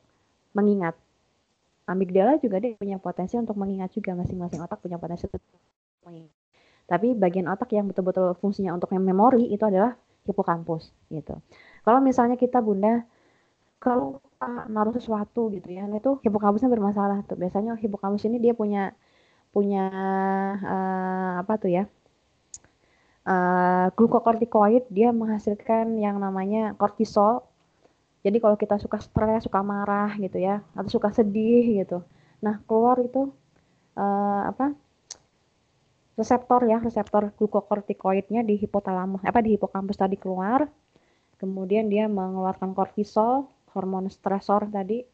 mengingat. Amigdala juga dia punya potensi untuk mengingat juga masing-masing otak punya potensi untuk mengingat. Tapi bagian otak yang betul-betul fungsinya untuk memori itu adalah hipokampus gitu. Kalau misalnya kita bunda kalau naruh sesuatu gitu ya, itu hipokampusnya bermasalah tuh. Biasanya hipokampus ini dia punya punya uh, apa tuh ya? uh, glukokortikoid dia menghasilkan yang namanya kortisol. Jadi kalau kita suka stres, suka marah gitu ya, atau suka sedih gitu. Nah, keluar itu uh, apa? reseptor ya, reseptor glukokortikoidnya di hipotalamus apa di hipokampus tadi keluar. Kemudian dia mengeluarkan kortisol, hormon stresor tadi.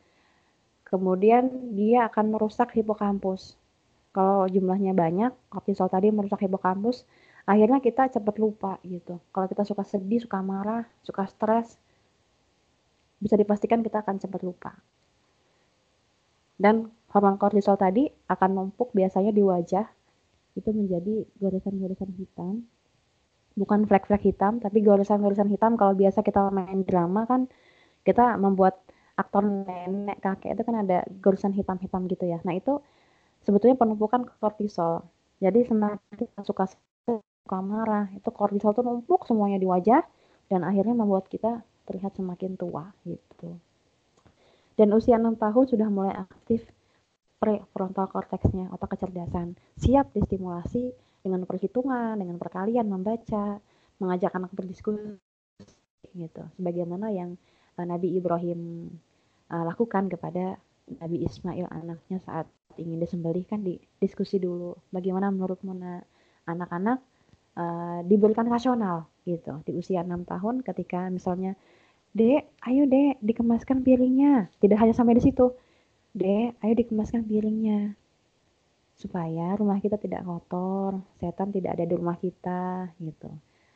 Kemudian dia akan merusak hipokampus. Kalau jumlahnya banyak, kortisol tadi merusak hipokampus, akhirnya kita cepat lupa gitu kalau kita suka sedih suka marah suka stres bisa dipastikan kita akan cepat lupa. Dan hormon kortisol tadi akan numpuk biasanya di wajah. Itu menjadi goresan-goresan hitam. Bukan flek-flek hitam tapi goresan-goresan hitam. Kalau biasa kita main drama kan kita membuat aktor nenek kakek itu kan ada goresan hitam-hitam gitu ya. Nah itu sebetulnya penumpukan kortisol. Jadi semakin kita suka suka marah itu kortisol tuh numpuk semuanya di wajah dan akhirnya membuat kita terlihat semakin tua gitu. Dan usia 6 tahun sudah mulai aktif prefrontal cortexnya otak kecerdasan. Siap distimulasi dengan perhitungan dengan perkalian membaca mengajak anak berdiskusi gitu. Sebagaimana yang uh, Nabi Ibrahim uh, lakukan kepada Nabi Ismail anaknya saat ingin disembelih kan di diskusi dulu. Bagaimana menurutmu anak-anak uh, diberikan rasional gitu. Di usia enam tahun ketika misalnya dek ayo dek dikemaskan piringnya. Tidak hanya sampai di situ. Dek ayo dikemaskan piringnya. Supaya rumah kita tidak kotor setan tidak ada di rumah kita gitu.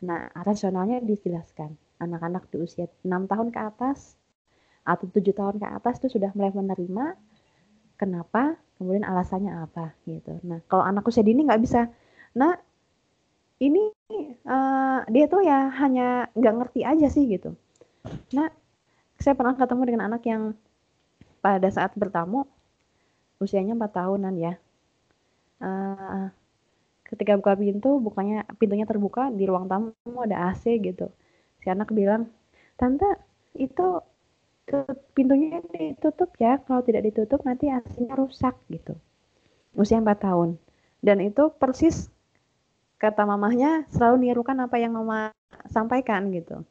Nah rasionalnya dijelaskan. Anak-anak di usia enam tahun ke atas atau tujuh tahun ke atas itu sudah mulai menerima kenapa kemudian alasannya apa gitu. Nah kalau anak usia dini nggak bisa. Nah ini uh, dia tuh ya hanya nggak ngerti aja sih gitu. Nah, saya pernah ketemu dengan anak yang pada saat bertamu usianya empat tahunan ya. Uh, ketika buka pintu, bukannya pintunya terbuka di ruang tamu ada AC gitu. Si anak bilang, tante itu pintunya ditutup ya, kalau tidak ditutup nanti AC-nya rusak gitu. Usia empat tahun. Dan itu persis kata mamahnya selalu nirukan apa yang mama sampaikan gitu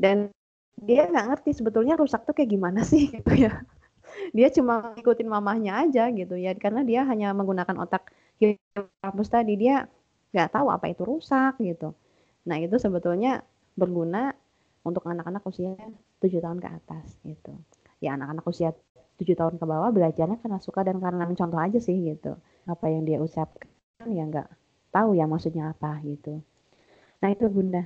dan dia nggak ngerti sebetulnya rusak tuh kayak gimana sih gitu ya. Dia cuma ngikutin mamahnya aja gitu ya. Karena dia hanya menggunakan otak kampus tadi. Dia nggak tahu apa itu rusak gitu. Nah itu sebetulnya berguna untuk anak-anak usia tujuh tahun ke atas gitu. Ya anak-anak usia tujuh tahun ke bawah belajarnya karena suka dan karena mencontoh aja sih gitu. Apa yang dia ucapkan ya nggak tahu ya maksudnya apa gitu. Nah itu bunda.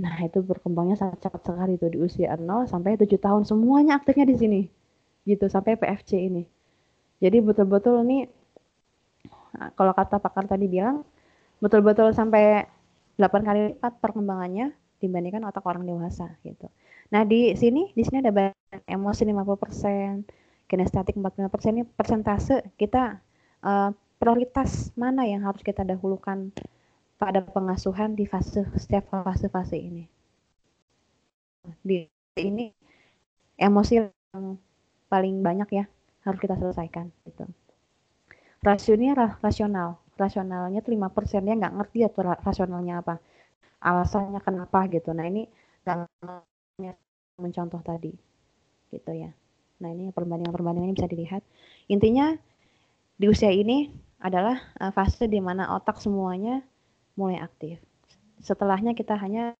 Nah itu berkembangnya sangat cepat sekali itu di usia 0 sampai 7 tahun semuanya aktifnya di sini gitu sampai PFC ini. Jadi betul-betul ini kalau kata pakar tadi bilang betul-betul sampai 8 kali lipat perkembangannya dibandingkan otak orang dewasa gitu. Nah, di sini di sini ada banyak emosi 50%, kinestetik 45% ini persentase kita uh, prioritas mana yang harus kita dahulukan pada pengasuhan di fase setiap fase-fase ini. Di ini emosi yang paling banyak ya harus kita selesaikan gitu. Rasionya rasional, rasionalnya tuh lima persen dia nggak ngerti atau rasionalnya apa, alasannya kenapa gitu. Nah ini nggak mencontoh tadi, gitu ya. Nah ini perbandingan-perbandingannya bisa dilihat. Intinya di usia ini adalah uh, fase di mana otak semuanya mulai aktif. Setelahnya kita hanya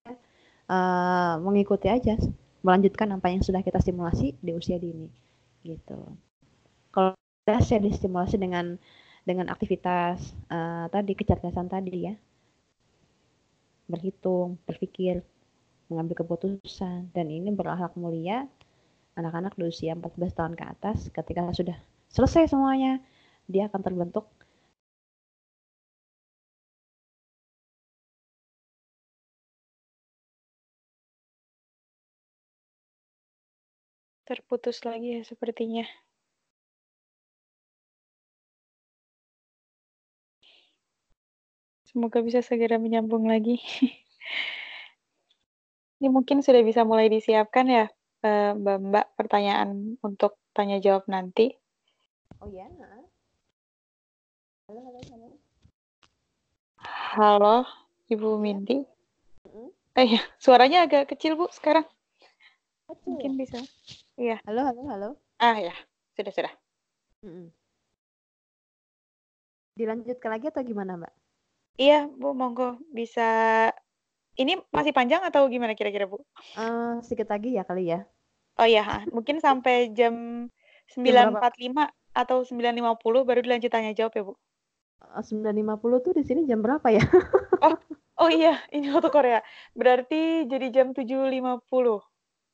uh, mengikuti aja, melanjutkan apa yang sudah kita simulasi di usia dini, gitu. Kalau saya distimulasi dengan dengan aktivitas uh, tadi kecerdasan tadi ya, berhitung, berpikir, mengambil keputusan, dan ini berakhlak mulia anak-anak di usia 14 tahun ke atas ketika sudah selesai semuanya, dia akan terbentuk Terputus lagi ya sepertinya. Semoga bisa segera menyambung lagi. Ini mungkin sudah bisa mulai disiapkan ya, eh, Mbak-mbak, pertanyaan untuk tanya jawab nanti. Oh ya, heeh. Halo, halo, halo. Halo, Ibu Iya. Mindy. Mm-mm. Eh ya, suaranya agak kecil Bu sekarang. Betul. Mungkin bisa. Iya. Halo, halo, halo. Ah ya, sudah sudah. Mm-mm. Dilanjutkan lagi atau gimana, Mbak? Iya, Bu, monggo bisa. Ini masih panjang atau gimana kira-kira Bu? Eh, sedikit lagi ya kali ya. Oh iya, mungkin sampai jam berapa, Pak? 9.45 atau 9.50 baru dilanjut tanya jawab ya Bu. Eh, 9.50 tuh di sini jam berapa ya? Oh, oh iya, ini waktu Korea. Berarti jadi jam 7.50 Jam tu-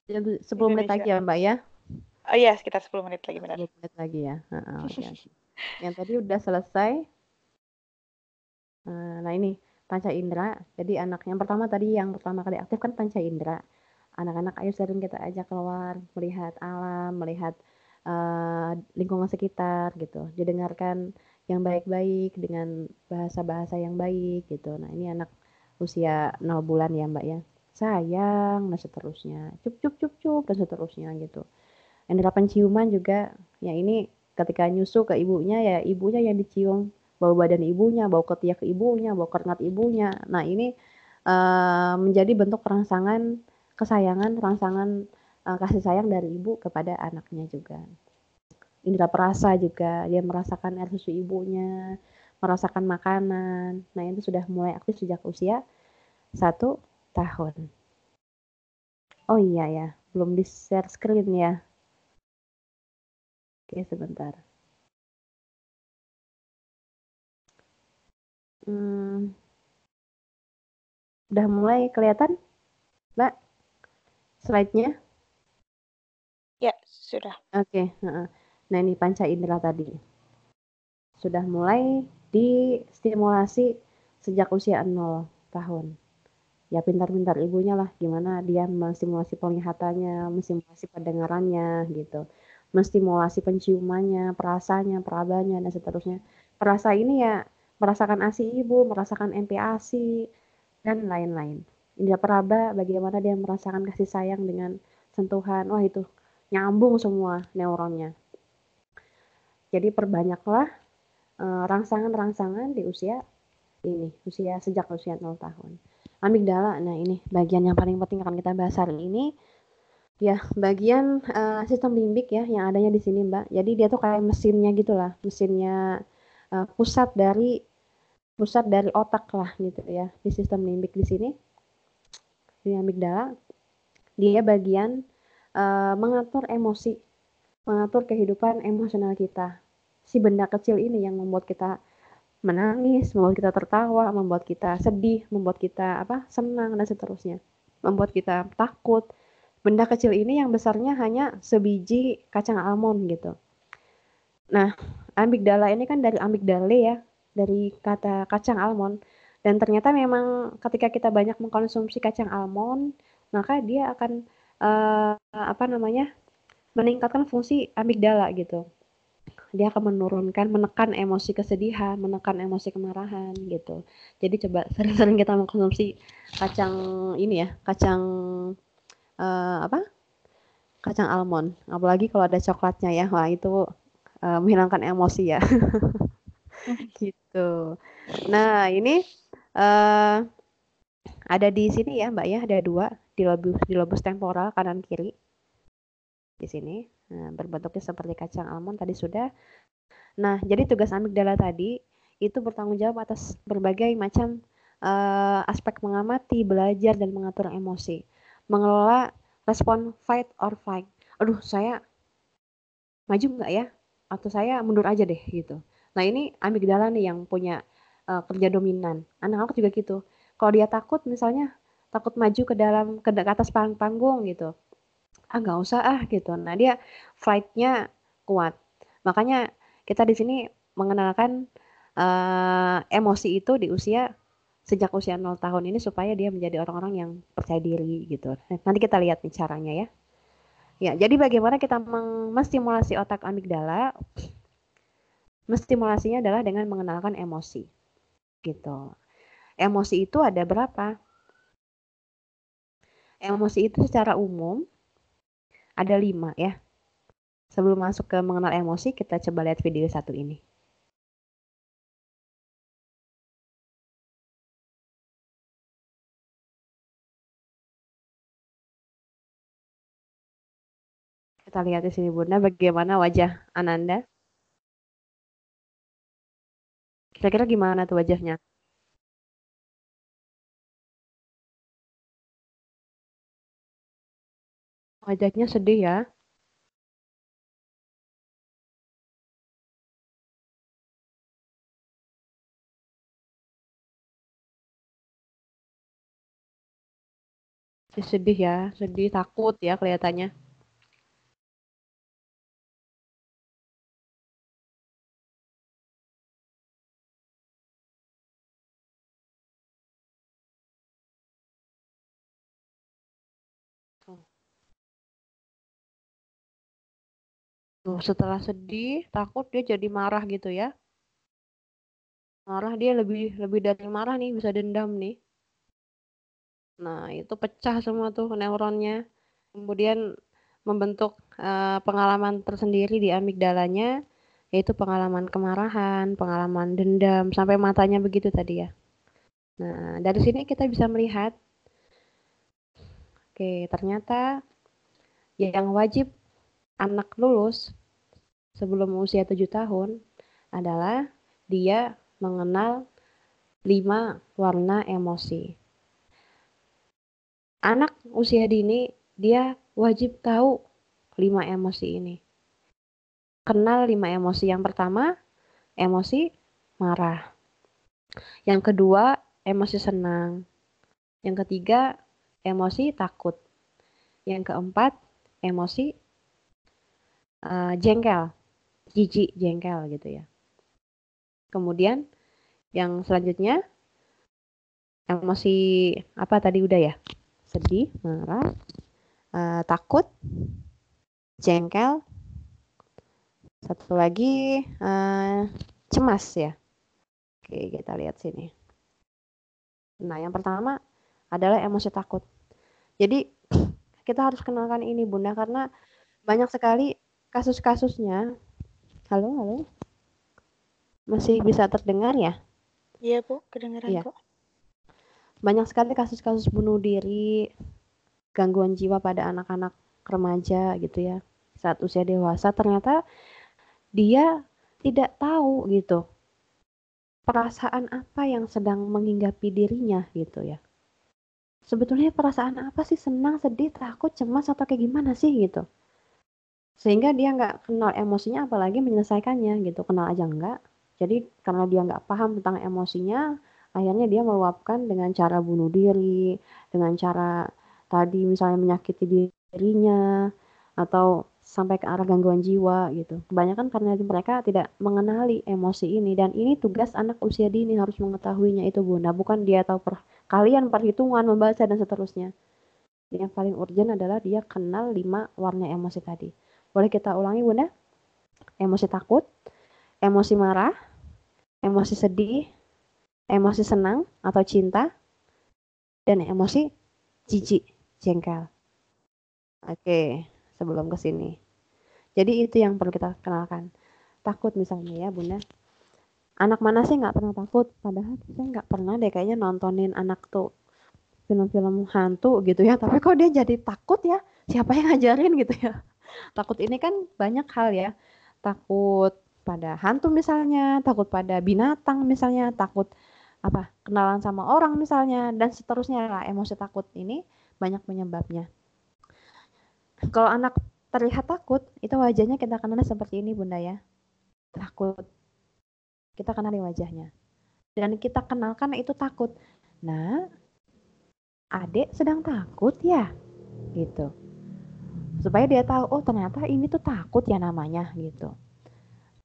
10 menit lagi ya, Mbak ya? Oh iya, sekitar 10 menit lagi benar. 10 menit lagi ya. Oke, oke. Yang tadi udah selesai. Eh, Nah, ini panca indera. Jadi anak yang pertama tadi yang pertama kali aktif kan panca indera. Anak-anak ayo sering kita ajak keluar, melihat alam, melihat eh, lingkungan sekitar gitu. Didengarkan yang baik-baik dengan bahasa-bahasa yang baik gitu. Nah, ini anak usia 0 bulan ya, Mbak ya. Sayang dan seterusnya. Cup cup cup cup dan seterusnya gitu. Indera penciuman juga ya ini ketika nyusu ke ibunya ya ibunya yang dicium bau badan ibunya, bau ketiak ibunya, bau keringat ibunya. Nah, ini eh, menjadi bentuk rangsangan kesayangan, rangsangan eh, kasih sayang dari ibu kepada anaknya juga. Indera perasa juga, dia merasakan air susu ibunya, merasakan makanan. Nah, itu sudah mulai aktif sejak usia satu tahun. Oh iya ya, belum di share screen ya. Oke, sebentar. Hmm, udah mulai kelihatan, Mbak, slide-nya? Ya, sudah. Oke. Nah, ini panca indera tadi. Sudah mulai distimulasi sejak usia 0 tahun. Ya pintar-pintar ibunya lah gimana dia menstimulasi penglihatannya, menstimulasi pendengarannya gitu. Menstimulasi penciumannya, perasanya, perabanya dan seterusnya. Perasa ini ya merasakan ASI ibu, merasakan MPASI dan lain-lain. Indra peraba bagaimana dia merasakan kasih sayang dengan sentuhan. Wah, itu nyambung semua neuronnya. Jadi perbanyaklah eh, rangsangan-rangsangan di usia ini, usia sejak usia 0 tahun. Amigdala, nah ini bagian yang paling penting akan kita bahas hari ini. Ya, bagian eh, sistem limbik ya yang adanya di sini, Mbak. Jadi dia tuh kayak mesinnya gitulah, mesinnya eh, pusat dari pusat dari otak lah gitu ya di sistem limbik di sini. Ini amigdala. Dia bagian eh, mengatur emosi, mengatur kehidupan emosional kita. Si benda kecil ini yang membuat kita menangis, membuat kita tertawa, membuat kita sedih, membuat kita apa senang dan seterusnya, membuat kita takut. Benda kecil ini yang besarnya hanya sebiji kacang almond gitu. Nah, amigdala ini kan dari amigdale ya, dari kata kacang almond. Dan ternyata memang ketika kita banyak mengkonsumsi kacang almond, maka dia akan eh, apa namanya meningkatkan fungsi amigdala gitu dia akan menurunkan, menekan emosi kesedihan, menekan emosi kemarahan gitu. Jadi coba sering-sering kita mengkonsumsi kacang ini ya, kacang eh, apa? Kacang almond. Apalagi kalau ada coklatnya ya, wah itu eh, menghilangkan emosi ya. gitu. Nah ini eh, ada di sini ya Mbak ya, ada dua di lobus di lobus temporal kanan kiri di sini. Nah, berbentuknya seperti kacang almond tadi sudah. Nah, jadi tugas amigdala tadi itu bertanggung jawab atas berbagai macam eh, aspek mengamati, belajar dan mengatur emosi, mengelola respon fight or flight. Aduh, saya maju nggak ya? Atau saya mundur aja deh gitu. Nah, ini amigdala nih yang punya eh, kerja dominan. Anak-anak juga gitu. Kalau dia takut misalnya takut maju ke dalam ke, atas pang- panggung gitu ah nggak usah ah gitu nah dia fight-nya kuat Makanya kita di sini mengenalkan uh, emosi itu di usia sejak usia 0 tahun ini supaya dia menjadi orang-orang yang percaya diri gitu. Nanti kita lihat nih caranya ya. Ya, jadi bagaimana kita menstimulasi otak amigdala? Menstimulasinya adalah dengan mengenalkan emosi. Gitu. Emosi itu ada berapa? Emosi itu secara umum ada lima ya. Sebelum masuk ke mengenal emosi, kita coba lihat video satu ini. Kita lihat di sini Bunda bagaimana wajah Ananda. Kira-kira gimana tuh wajahnya? Wajahnya sedih ya. sedih ya, sedih, takut ya kelihatannya. Setelah sedih, takut dia jadi marah gitu ya. Marah dia lebih lebih dari marah nih, bisa dendam nih. Nah, itu pecah semua tuh neuronnya. Kemudian membentuk uh, pengalaman tersendiri di amigdalanya, yaitu pengalaman kemarahan, pengalaman dendam, sampai matanya begitu tadi ya. Nah, dari sini kita bisa melihat, oke, ternyata yang wajib anak lulus sebelum usia tujuh tahun adalah dia mengenal lima warna emosi. Anak usia dini dia wajib tahu lima emosi ini. Kenal lima emosi. Yang pertama, emosi marah. Yang kedua, emosi senang. Yang ketiga, emosi takut. Yang keempat, emosi uh, jengkel, jijik, jengkel gitu ya. Kemudian yang selanjutnya emosi apa tadi udah ya? Sedih, marah, uh, takut, jengkel. Satu lagi uh, cemas ya. Oke, kita lihat sini. Nah, yang pertama adalah emosi takut. Jadi kita harus kenalkan ini Bunda karena banyak sekali kasus-kasusnya. Halo, halo. Masih bisa terdengar ya? Iya, Bu, kedengaran iya. kok. Banyak sekali kasus-kasus bunuh diri, gangguan jiwa pada anak-anak remaja gitu ya. Saat usia dewasa ternyata dia tidak tahu gitu perasaan apa yang sedang menghinggapi dirinya gitu ya sebetulnya perasaan apa sih senang, sedih, takut, cemas atau kayak gimana sih gitu. Sehingga dia nggak kenal emosinya apalagi menyelesaikannya gitu, kenal aja enggak. Jadi karena dia nggak paham tentang emosinya, akhirnya dia meluapkan dengan cara bunuh diri, dengan cara tadi misalnya menyakiti dirinya, atau sampai ke arah gangguan jiwa gitu. Kebanyakan karena mereka tidak mengenali emosi ini dan ini tugas anak usia dini harus mengetahuinya itu Bunda, bukan dia tahu per kalian perhitungan membaca dan seterusnya. Yang paling urgent adalah dia kenal lima warna emosi tadi. Boleh kita ulangi Bunda? Emosi takut, emosi marah, emosi sedih, emosi senang atau cinta, dan emosi jijik, jengkel. Oke sebelum ke sini. Jadi itu yang perlu kita kenalkan. Takut misalnya ya bunda. Anak mana sih nggak pernah takut? Padahal saya nggak pernah deh kayaknya nontonin anak tuh film-film hantu gitu ya. Tapi kok dia jadi takut ya? Siapa yang ngajarin gitu ya? Takut ini kan banyak hal ya. Takut pada hantu misalnya, takut pada binatang misalnya, takut apa kenalan sama orang misalnya dan seterusnya lah emosi takut ini banyak penyebabnya kalau anak terlihat takut, itu wajahnya kita kenal seperti ini Bunda ya. Takut. Kita kenali wajahnya. Dan kita kenalkan itu takut. Nah, adik sedang takut ya? Gitu. Supaya dia tahu, oh ternyata ini tuh takut ya namanya gitu.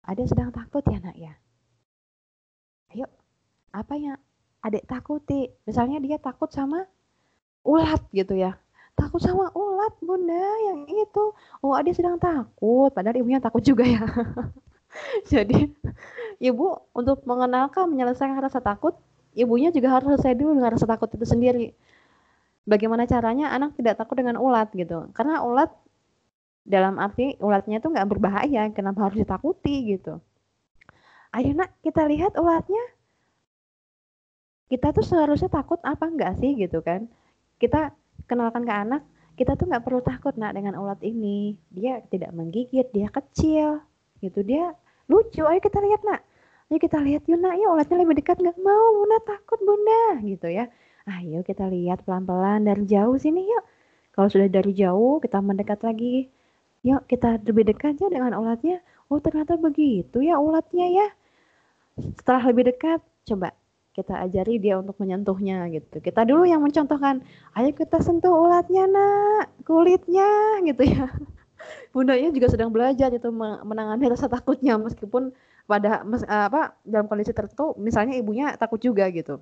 Ade sedang takut ya nak ya. Ayo, apa yang adek takuti? Misalnya dia takut sama ulat gitu ya. Takut sama ulat bunda yang itu. Oh adik sedang takut, padahal ibunya takut juga ya. Jadi ibu untuk mengenalkan menyelesaikan rasa takut, ibunya juga harus selesai dulu dengan rasa takut itu sendiri. Bagaimana caranya anak tidak takut dengan ulat gitu? Karena ulat dalam arti ulatnya itu nggak berbahaya, kenapa harus ditakuti gitu? Ayo nak kita lihat ulatnya. Kita tuh seharusnya takut apa enggak sih gitu kan? Kita kenalkan ke anak, kita tuh nggak perlu takut nak dengan ulat ini. Dia tidak menggigit, dia kecil gitu. Dia lucu. Ayo kita lihat nak. Ayo kita lihat yuk nak, ya ulatnya lebih dekat nggak mau bunda takut bunda gitu ya. Ayo kita lihat pelan-pelan dari jauh sini yuk. Kalau sudah dari jauh kita mendekat lagi. Yuk kita lebih dekat ya dengan ulatnya. Oh ternyata begitu ya ulatnya ya. Setelah lebih dekat coba kita ajari dia untuk menyentuhnya gitu. Kita dulu yang mencontohkan ayo kita sentuh ulatnya nak kulitnya gitu ya. Bundanya juga sedang belajar itu menangani rasa takutnya. Meskipun pada mes, apa dalam kondisi tertentu misalnya ibunya takut juga gitu.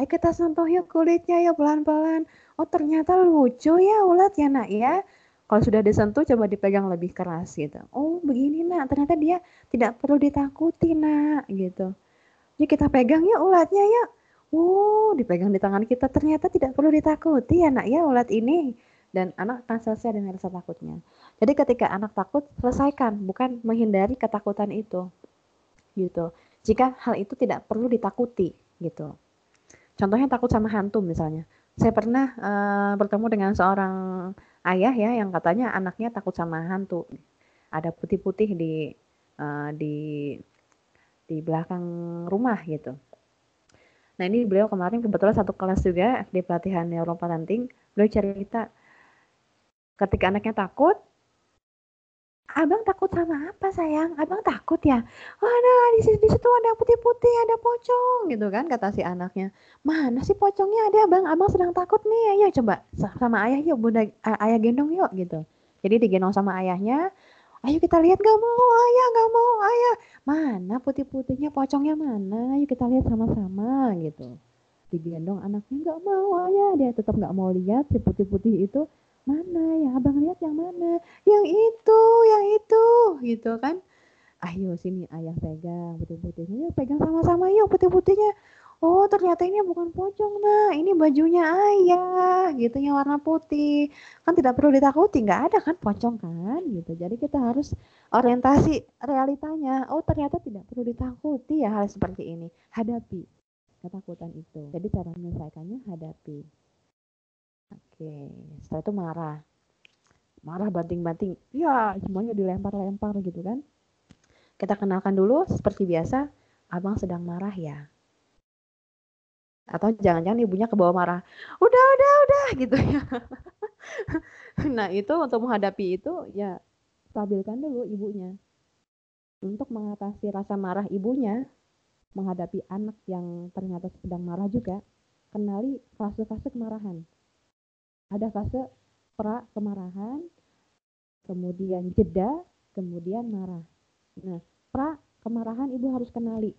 Ayo kita sentuh yuk kulitnya ya pelan-pelan. Oh ternyata lucu ya ulat ya nak ya kalau sudah disentuh coba dipegang lebih keras gitu. Oh begini nak, ternyata dia tidak perlu ditakuti nak gitu. Ya kita pegang ya ulatnya ya. Oh dipegang di tangan kita ternyata tidak perlu ditakuti ya nak ya ulat ini. Dan anak akan selesai dengan rasa takutnya. Jadi ketika anak takut selesaikan, bukan menghindari ketakutan itu. Gitu. Jika hal itu tidak perlu ditakuti gitu. Contohnya takut sama hantu misalnya. Saya pernah uh, bertemu dengan seorang ayah ya yang katanya anaknya takut sama hantu. Ada putih-putih di uh, di di belakang rumah gitu. Nah ini beliau kemarin kebetulan satu kelas juga di pelatihan neuroparenting. Beliau cerita ketika anaknya takut, Abang takut sama apa sayang? Abang takut ya? Oh, di situ, situ ada putih-putih, ada pocong gitu kan kata si anaknya. Mana sih pocongnya ada abang? Abang sedang takut nih. Ayo coba sama ayah yuk, bunda ayah gendong yuk gitu. Jadi digendong sama ayahnya. Ayo kita lihat gak mau ayah, gak mau ayah. Mana putih-putihnya, pocongnya mana? Ayo kita lihat sama-sama gitu. Digendong anaknya gak mau ayah, dia tetap gak mau lihat si putih-putih itu mana? Ya abang lihat yang mana? Yang itu yang itu gitu kan. Ayo sini ayah pegang putih-putihnya. Yuk pegang sama-sama yuk putih-putihnya. Oh ternyata ini bukan pocong nah ini bajunya ayah gitu yang warna putih. Kan tidak perlu ditakuti nggak ada kan pocong kan gitu. Jadi kita harus orientasi realitanya. Oh ternyata tidak perlu ditakuti ya hal seperti ini. Hadapi ketakutan itu. Jadi cara menyelesaikannya hadapi Oke, setelah itu marah. Marah banting-banting. Ya, semuanya dilempar-lempar gitu kan. Kita kenalkan dulu seperti biasa, abang sedang marah ya. Atau jangan-jangan ibunya ke bawah marah. Udah, udah, udah gitu ya. nah, itu untuk menghadapi itu ya stabilkan dulu ibunya. Untuk mengatasi rasa marah ibunya, menghadapi anak yang ternyata sedang marah juga, kenali fase-fase kemarahan ada fase pra kemarahan, kemudian jeda, kemudian marah. Nah, pra kemarahan ibu harus kenali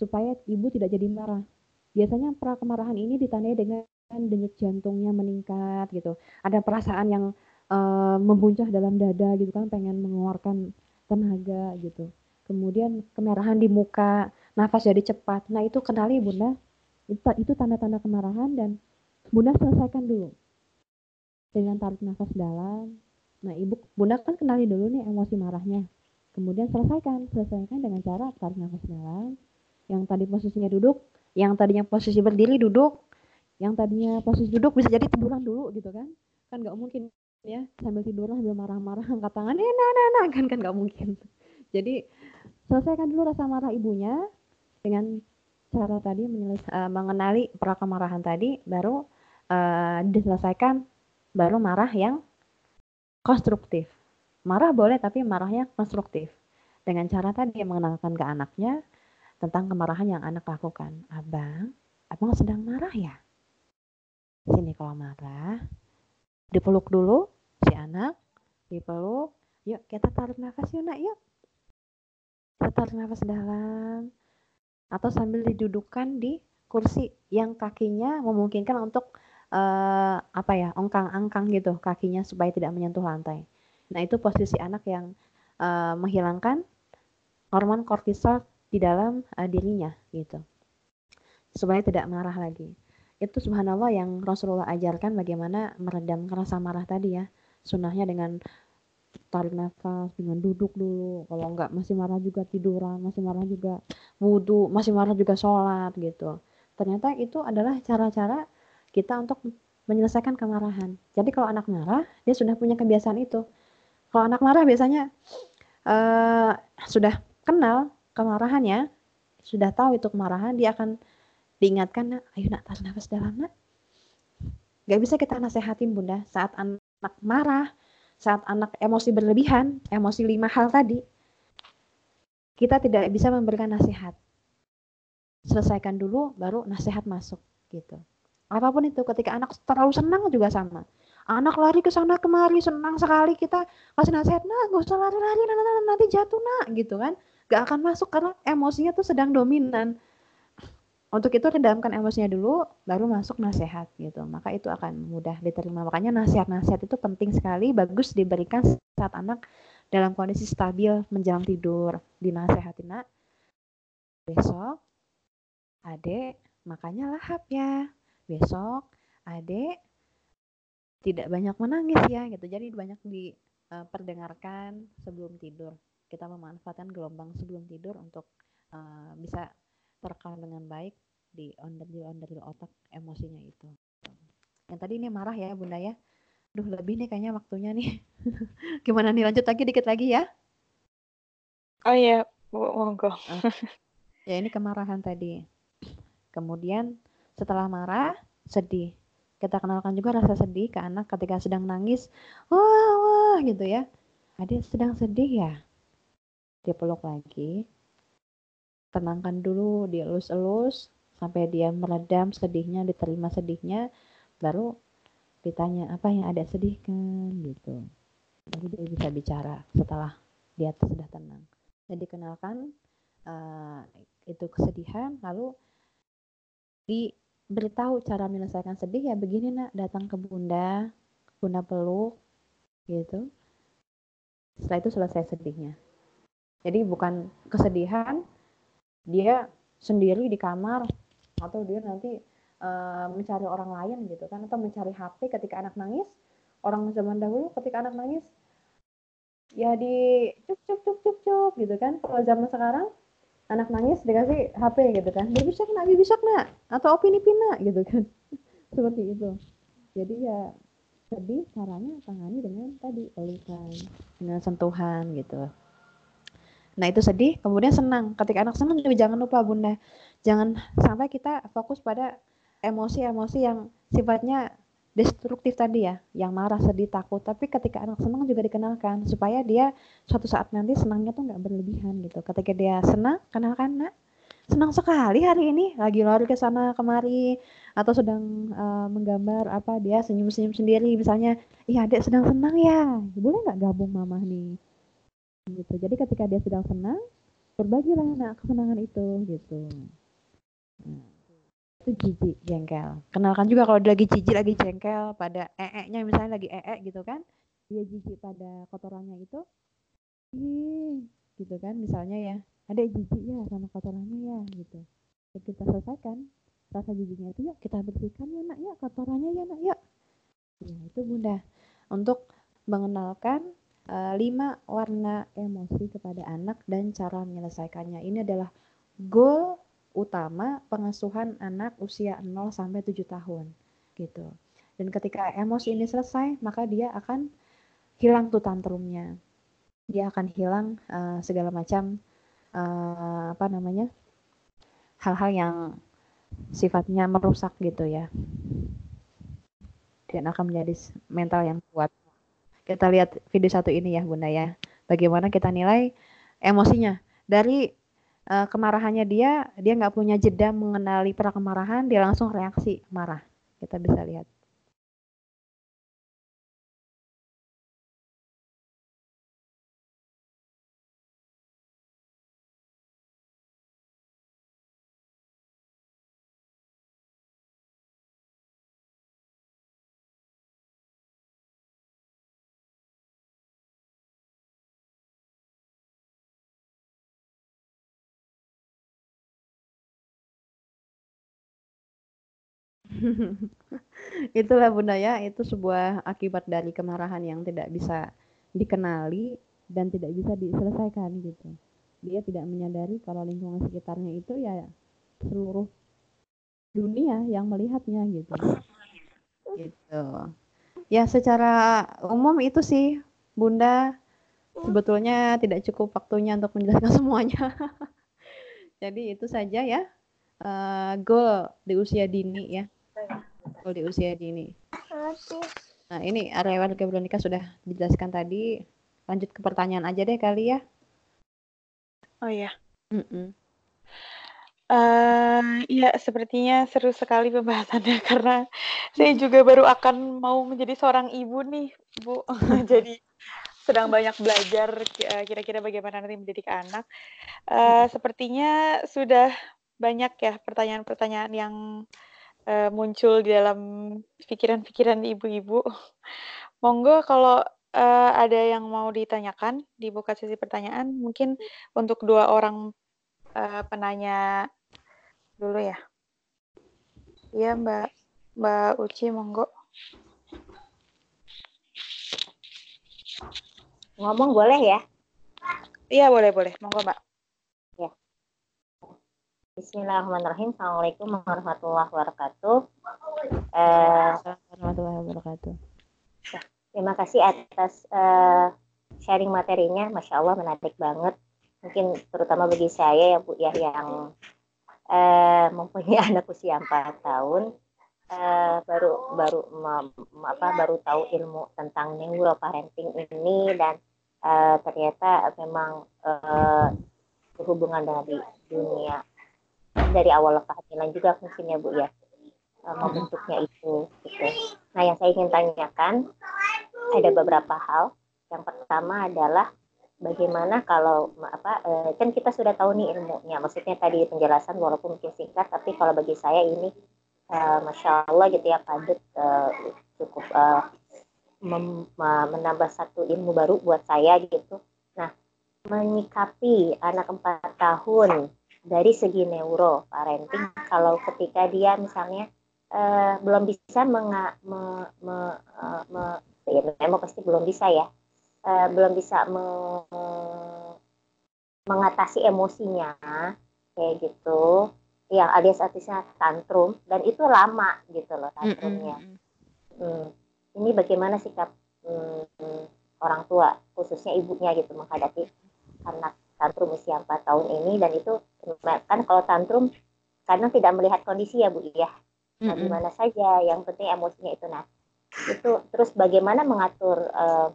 supaya ibu tidak jadi marah. Biasanya pra kemarahan ini ditandai dengan denyut jantungnya meningkat gitu. Ada perasaan yang uh, membuncah dalam dada gitu kan, pengen mengeluarkan tenaga gitu. Kemudian kemerahan di muka, nafas jadi cepat. Nah, itu kenali Bunda. Itu tanda-tanda kemarahan dan Bunda selesaikan dulu dengan tarik nafas dalam. Nah, ibu, Bunda kan kenali dulu nih emosi marahnya. Kemudian selesaikan, selesaikan dengan cara tarik nafas dalam. Yang tadi posisinya duduk, yang tadinya posisi berdiri duduk, yang tadinya posisi duduk bisa jadi tiduran dulu gitu kan? Kan nggak mungkin ya sambil tiduran sambil marah-marah angkat tangan, eh nah nah nah kan kan nggak mungkin. Jadi selesaikan dulu rasa marah ibunya dengan cara tadi uh, mengenali pra kemarahan tadi, baru uh, diselesaikan baru marah yang konstruktif. Marah boleh tapi marahnya konstruktif. Dengan cara tadi mengenalkan ke anaknya tentang kemarahan yang anak lakukan. Abang, abang sedang marah ya? Sini kalau marah, dipeluk dulu si anak, dipeluk. Yuk kita tarik nafas yuk nak yuk. tarik nafas dalam atau sambil didudukkan di kursi yang kakinya memungkinkan untuk uh, apa ya ongkang-angkang gitu kakinya supaya tidak menyentuh lantai. Nah itu posisi anak yang uh, menghilangkan hormon kortisol di dalam uh, dirinya gitu supaya tidak marah lagi. Itu subhanallah yang Rasulullah ajarkan bagaimana meredam rasa marah tadi ya. Sunnahnya dengan tarik nafas dengan duduk dulu kalau enggak masih marah juga tiduran masih marah juga wudhu masih marah juga sholat gitu ternyata itu adalah cara-cara kita untuk menyelesaikan kemarahan jadi kalau anak marah dia sudah punya kebiasaan itu kalau anak marah biasanya uh, sudah kenal kemarahannya sudah tahu itu kemarahan dia akan diingatkan ayo nak tarik nafas dalam nak Gak bisa kita nasehatin bunda saat anak marah saat anak emosi berlebihan, emosi lima hal tadi, kita tidak bisa memberikan nasihat. Selesaikan dulu, baru nasihat masuk gitu. Apa pun itu, ketika anak terlalu senang juga sama. Anak lari ke sana kemari, senang sekali kita kasih nasihat, nah gak usah lari-lari, nanti, jatuh nak, gitu kan. Gak akan masuk karena emosinya tuh sedang dominan untuk itu redamkan emosinya dulu, baru masuk nasihat gitu. Maka itu akan mudah diterima. Makanya nasihat-nasihat itu penting sekali, bagus diberikan saat anak dalam kondisi stabil menjelang tidur. Dinasehatin nak, besok adek makanya lahap ya. Besok adek tidak banyak menangis ya gitu. Jadi banyak diperdengarkan sebelum tidur. Kita memanfaatkan gelombang sebelum tidur untuk uh, bisa terekam dengan baik di onderdil-onderdil otak emosinya itu. Yang tadi ini marah ya Bunda ya. Duh lebih nih kayaknya waktunya nih. Gimana nih lanjut lagi dikit lagi ya? Oh iya, monggo. Uh, ya ini kemarahan tadi. Kemudian setelah marah, sedih. Kita kenalkan juga rasa sedih ke anak ketika sedang nangis. Wah, wah gitu ya. Adik sedang sedih ya. Dia peluk lagi, tenangkan dulu, dielus-elus sampai dia meredam sedihnya, diterima sedihnya, baru ditanya apa yang ada sedihkan gitu. Baru dia bisa bicara setelah dia sudah tenang. Jadi kenalkan uh, itu kesedihan, lalu diberitahu cara menyelesaikan sedih ya begini nak datang ke bunda, bunda peluk gitu. Setelah itu selesai sedihnya. Jadi bukan kesedihan dia sendiri di kamar atau dia nanti uh, mencari orang lain gitu kan atau mencari HP ketika anak nangis orang zaman dahulu ketika anak nangis ya di cuk cuk cuk cuk cuk gitu kan kalau zaman sekarang anak nangis dikasih HP gitu kan. Dia bisa kena bisa kena. Atau opini pina gitu kan. Seperti itu. Jadi ya sedih caranya tangani dengan tadi pelukan dengan sentuhan gitu. Nah itu sedih, kemudian senang. Ketika anak senang juga jangan lupa bunda, jangan sampai kita fokus pada emosi-emosi yang sifatnya destruktif tadi ya, yang marah, sedih, takut. Tapi ketika anak senang juga dikenalkan supaya dia suatu saat nanti senangnya tuh nggak berlebihan gitu. Ketika dia senang, kenalkan nak, senang sekali hari ini, lagi lari ke sana kemari atau sedang uh, menggambar apa dia senyum-senyum sendiri misalnya, iya adek sedang senang ya, boleh nggak gabung mama nih? gitu jadi ketika dia sedang senang berbagilah nak kesenangan itu gitu nah, itu jijik jengkel. Kenalkan juga kalau lagi jijik lagi jengkel pada ee-nya misalnya lagi ee gitu kan dia jijik pada kotorannya itu ih gitu kan misalnya ya ada jijik ya sama kotorannya ya gitu. Jadi kita selesaikan rasa jijiknya itu ya kita bersihkan ya nak ya kotorannya ya nak ya ya itu bunda untuk mengenalkan uh, lima warna emosi kepada anak dan cara menyelesaikannya. Ini adalah goal utama pengasuhan anak usia 0 sampai 7 tahun gitu. Dan ketika emosi ini selesai, maka dia akan hilang tuh tantrumnya. Dia akan hilang uh, segala macam uh, apa namanya? hal-hal yang sifatnya merusak gitu ya. Dan akan menjadi mental yang kuat kita lihat video satu ini ya Bunda ya. Bagaimana kita nilai emosinya. Dari uh, kemarahannya dia, dia nggak punya jeda mengenali pra kemarahan, dia langsung reaksi marah. Kita bisa lihat. Itulah Bunda ya, itu sebuah akibat dari kemarahan yang tidak bisa dikenali dan tidak bisa diselesaikan gitu. Dia tidak menyadari kalau lingkungan sekitarnya itu ya seluruh dunia yang melihatnya gitu. Gitu. Ya secara umum itu sih Bunda sebetulnya tidak cukup waktunya untuk menjelaskan semuanya. Jadi itu saja ya uh, goal di usia dini ya. Goal di usia dini. Nah ini area warga Veronica sudah dijelaskan tadi. Lanjut ke pertanyaan aja deh kali ya. Oh iya. Mm -mm. Uh, ya, sepertinya seru sekali pembahasannya karena saya juga baru akan mau menjadi seorang ibu nih, Bu. Jadi sedang banyak belajar eh, kira-kira bagaimana nanti mendidik anak. Uh, sepertinya sudah banyak ya pertanyaan-pertanyaan yang uh, muncul di dalam pikiran-pikiran ibu-ibu. Monggo kalau uh, ada yang mau ditanyakan, dibuka sesi pertanyaan. Mungkin untuk dua orang uh, penanya dulu ya. Iya Mbak Mbak Uci monggo. Ngomong boleh ya? Iya boleh boleh monggo Mbak. Ya. Bismillahirrahmanirrahim. Assalamualaikum warahmatullahi wabarakatuh. Eh, warahmatullahi wabarakatuh. Terima kasih atas uh, sharing materinya, masya Allah menarik banget. Mungkin terutama bagi saya ya Bu ya yang eh, mempunyai anak usia 4 tahun eh, baru baru apa baru tahu ilmu tentang neuroparenting ini dan eh, ternyata memang eh, berhubungan dengan di dunia dari awal kehamilan juga mungkin ya Bu ya eh, membentuknya itu gitu. Nah yang saya ingin tanyakan ada beberapa hal. Yang pertama adalah bagaimana kalau apa eh, kan kita sudah tahu nih ilmunya maksudnya tadi penjelasan walaupun mungkin singkat tapi kalau bagi saya ini eh, masya Allah gitu ya padat cukup menambah satu ilmu baru buat saya gitu nah menyikapi anak empat tahun dari segi neuro parenting kalau ketika dia misalnya eh, belum bisa menga, me, me, uh, me, ya, memang pasti belum bisa ya uh, belum bisa me mengatasi emosinya kayak gitu yang alias artisnya tantrum dan itu lama gitu loh tantrumnya mm -hmm. hmm. ini bagaimana sikap hmm, orang tua khususnya ibunya gitu menghadapi anak tantrum usia 4 tahun ini dan itu kan kalau tantrum karena tidak melihat kondisi ya bu ya. Nah, mm -hmm. mana saja yang penting emosinya itu. Nah itu terus bagaimana mengatur uh,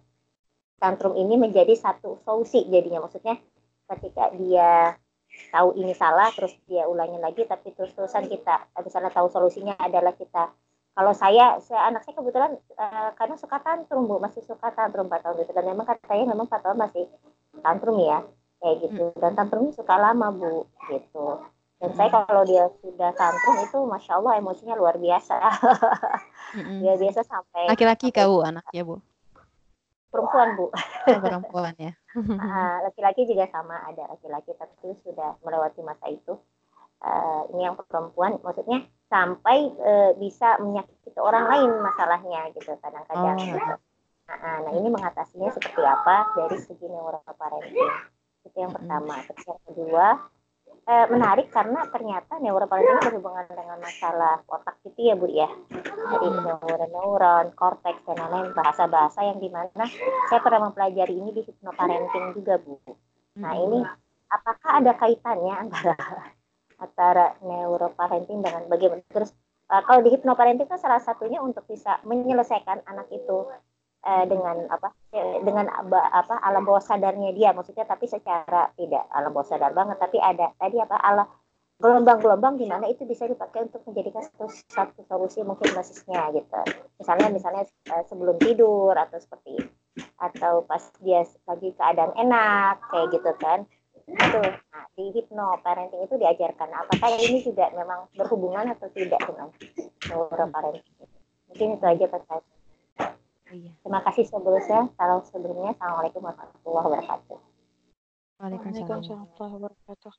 tantrum ini menjadi satu solusi jadinya? Maksudnya ketika dia tahu ini salah terus dia ulangi lagi tapi terus-terusan kita misalnya tahu solusinya adalah kita. Kalau saya saya anak saya kebetulan uh, kadang suka tantrum bu masih suka tantrum 4 tahun gitu. Dan memang katanya memang 4 tahun masih tantrum ya kayak gitu. Dan tantrumnya suka lama bu gitu. Dan saya kalau dia sudah tantrum itu masya Allah emosinya luar biasa. Luar biasa sampai laki-laki kau anaknya bu? Perempuan bu. Oh, perempuan ya. Ah, laki-laki juga sama ada laki-laki tapi sudah melewati masa itu. Uh, ini yang perempuan maksudnya sampai uh, bisa menyakiti orang lain masalahnya gitu. Kadang-kadang oh. gitu. nah, nah ini mengatasinya seperti apa dari segi neuroparenting itu yang pertama. Terus yang kedua eh, menarik karena ternyata neuroparenting berhubungan dengan masalah otak gitu ya Bu ya. Jadi neuron-neuron, korteks dan lain-lain bahasa-bahasa yang di mana saya pernah mempelajari ini di hipnoparenting juga Bu. Nah ini apakah ada kaitannya antara antara neuroparenting dengan bagaimana? Terus uh, kalau di hipnoparenting kan salah satunya untuk bisa menyelesaikan anak itu uh, dengan apa eh, dengan apa alam bawah sadarnya dia. Maksudnya tapi secara tidak alam bawah sadar banget tapi ada tadi apa alam gelombang-gelombang di mana itu bisa dipakai untuk menjadikan satu, satu solusi mungkin basisnya gitu. Misalnya misalnya uh, sebelum tidur atau seperti atau pas dia lagi keadaan enak kayak gitu kan. Itu nah, di hipno parenting itu diajarkan apakah ini juga memang berhubungan atau tidak dengan neuroparenting. Mungkin itu aja pertanyaan Iya. Terima kasih sebelumnya. Salam sebelumnya. Assalamualaikum warahmatullahi wabarakatuh. Waalaikumsalam warahmatullahi wabarakatuh.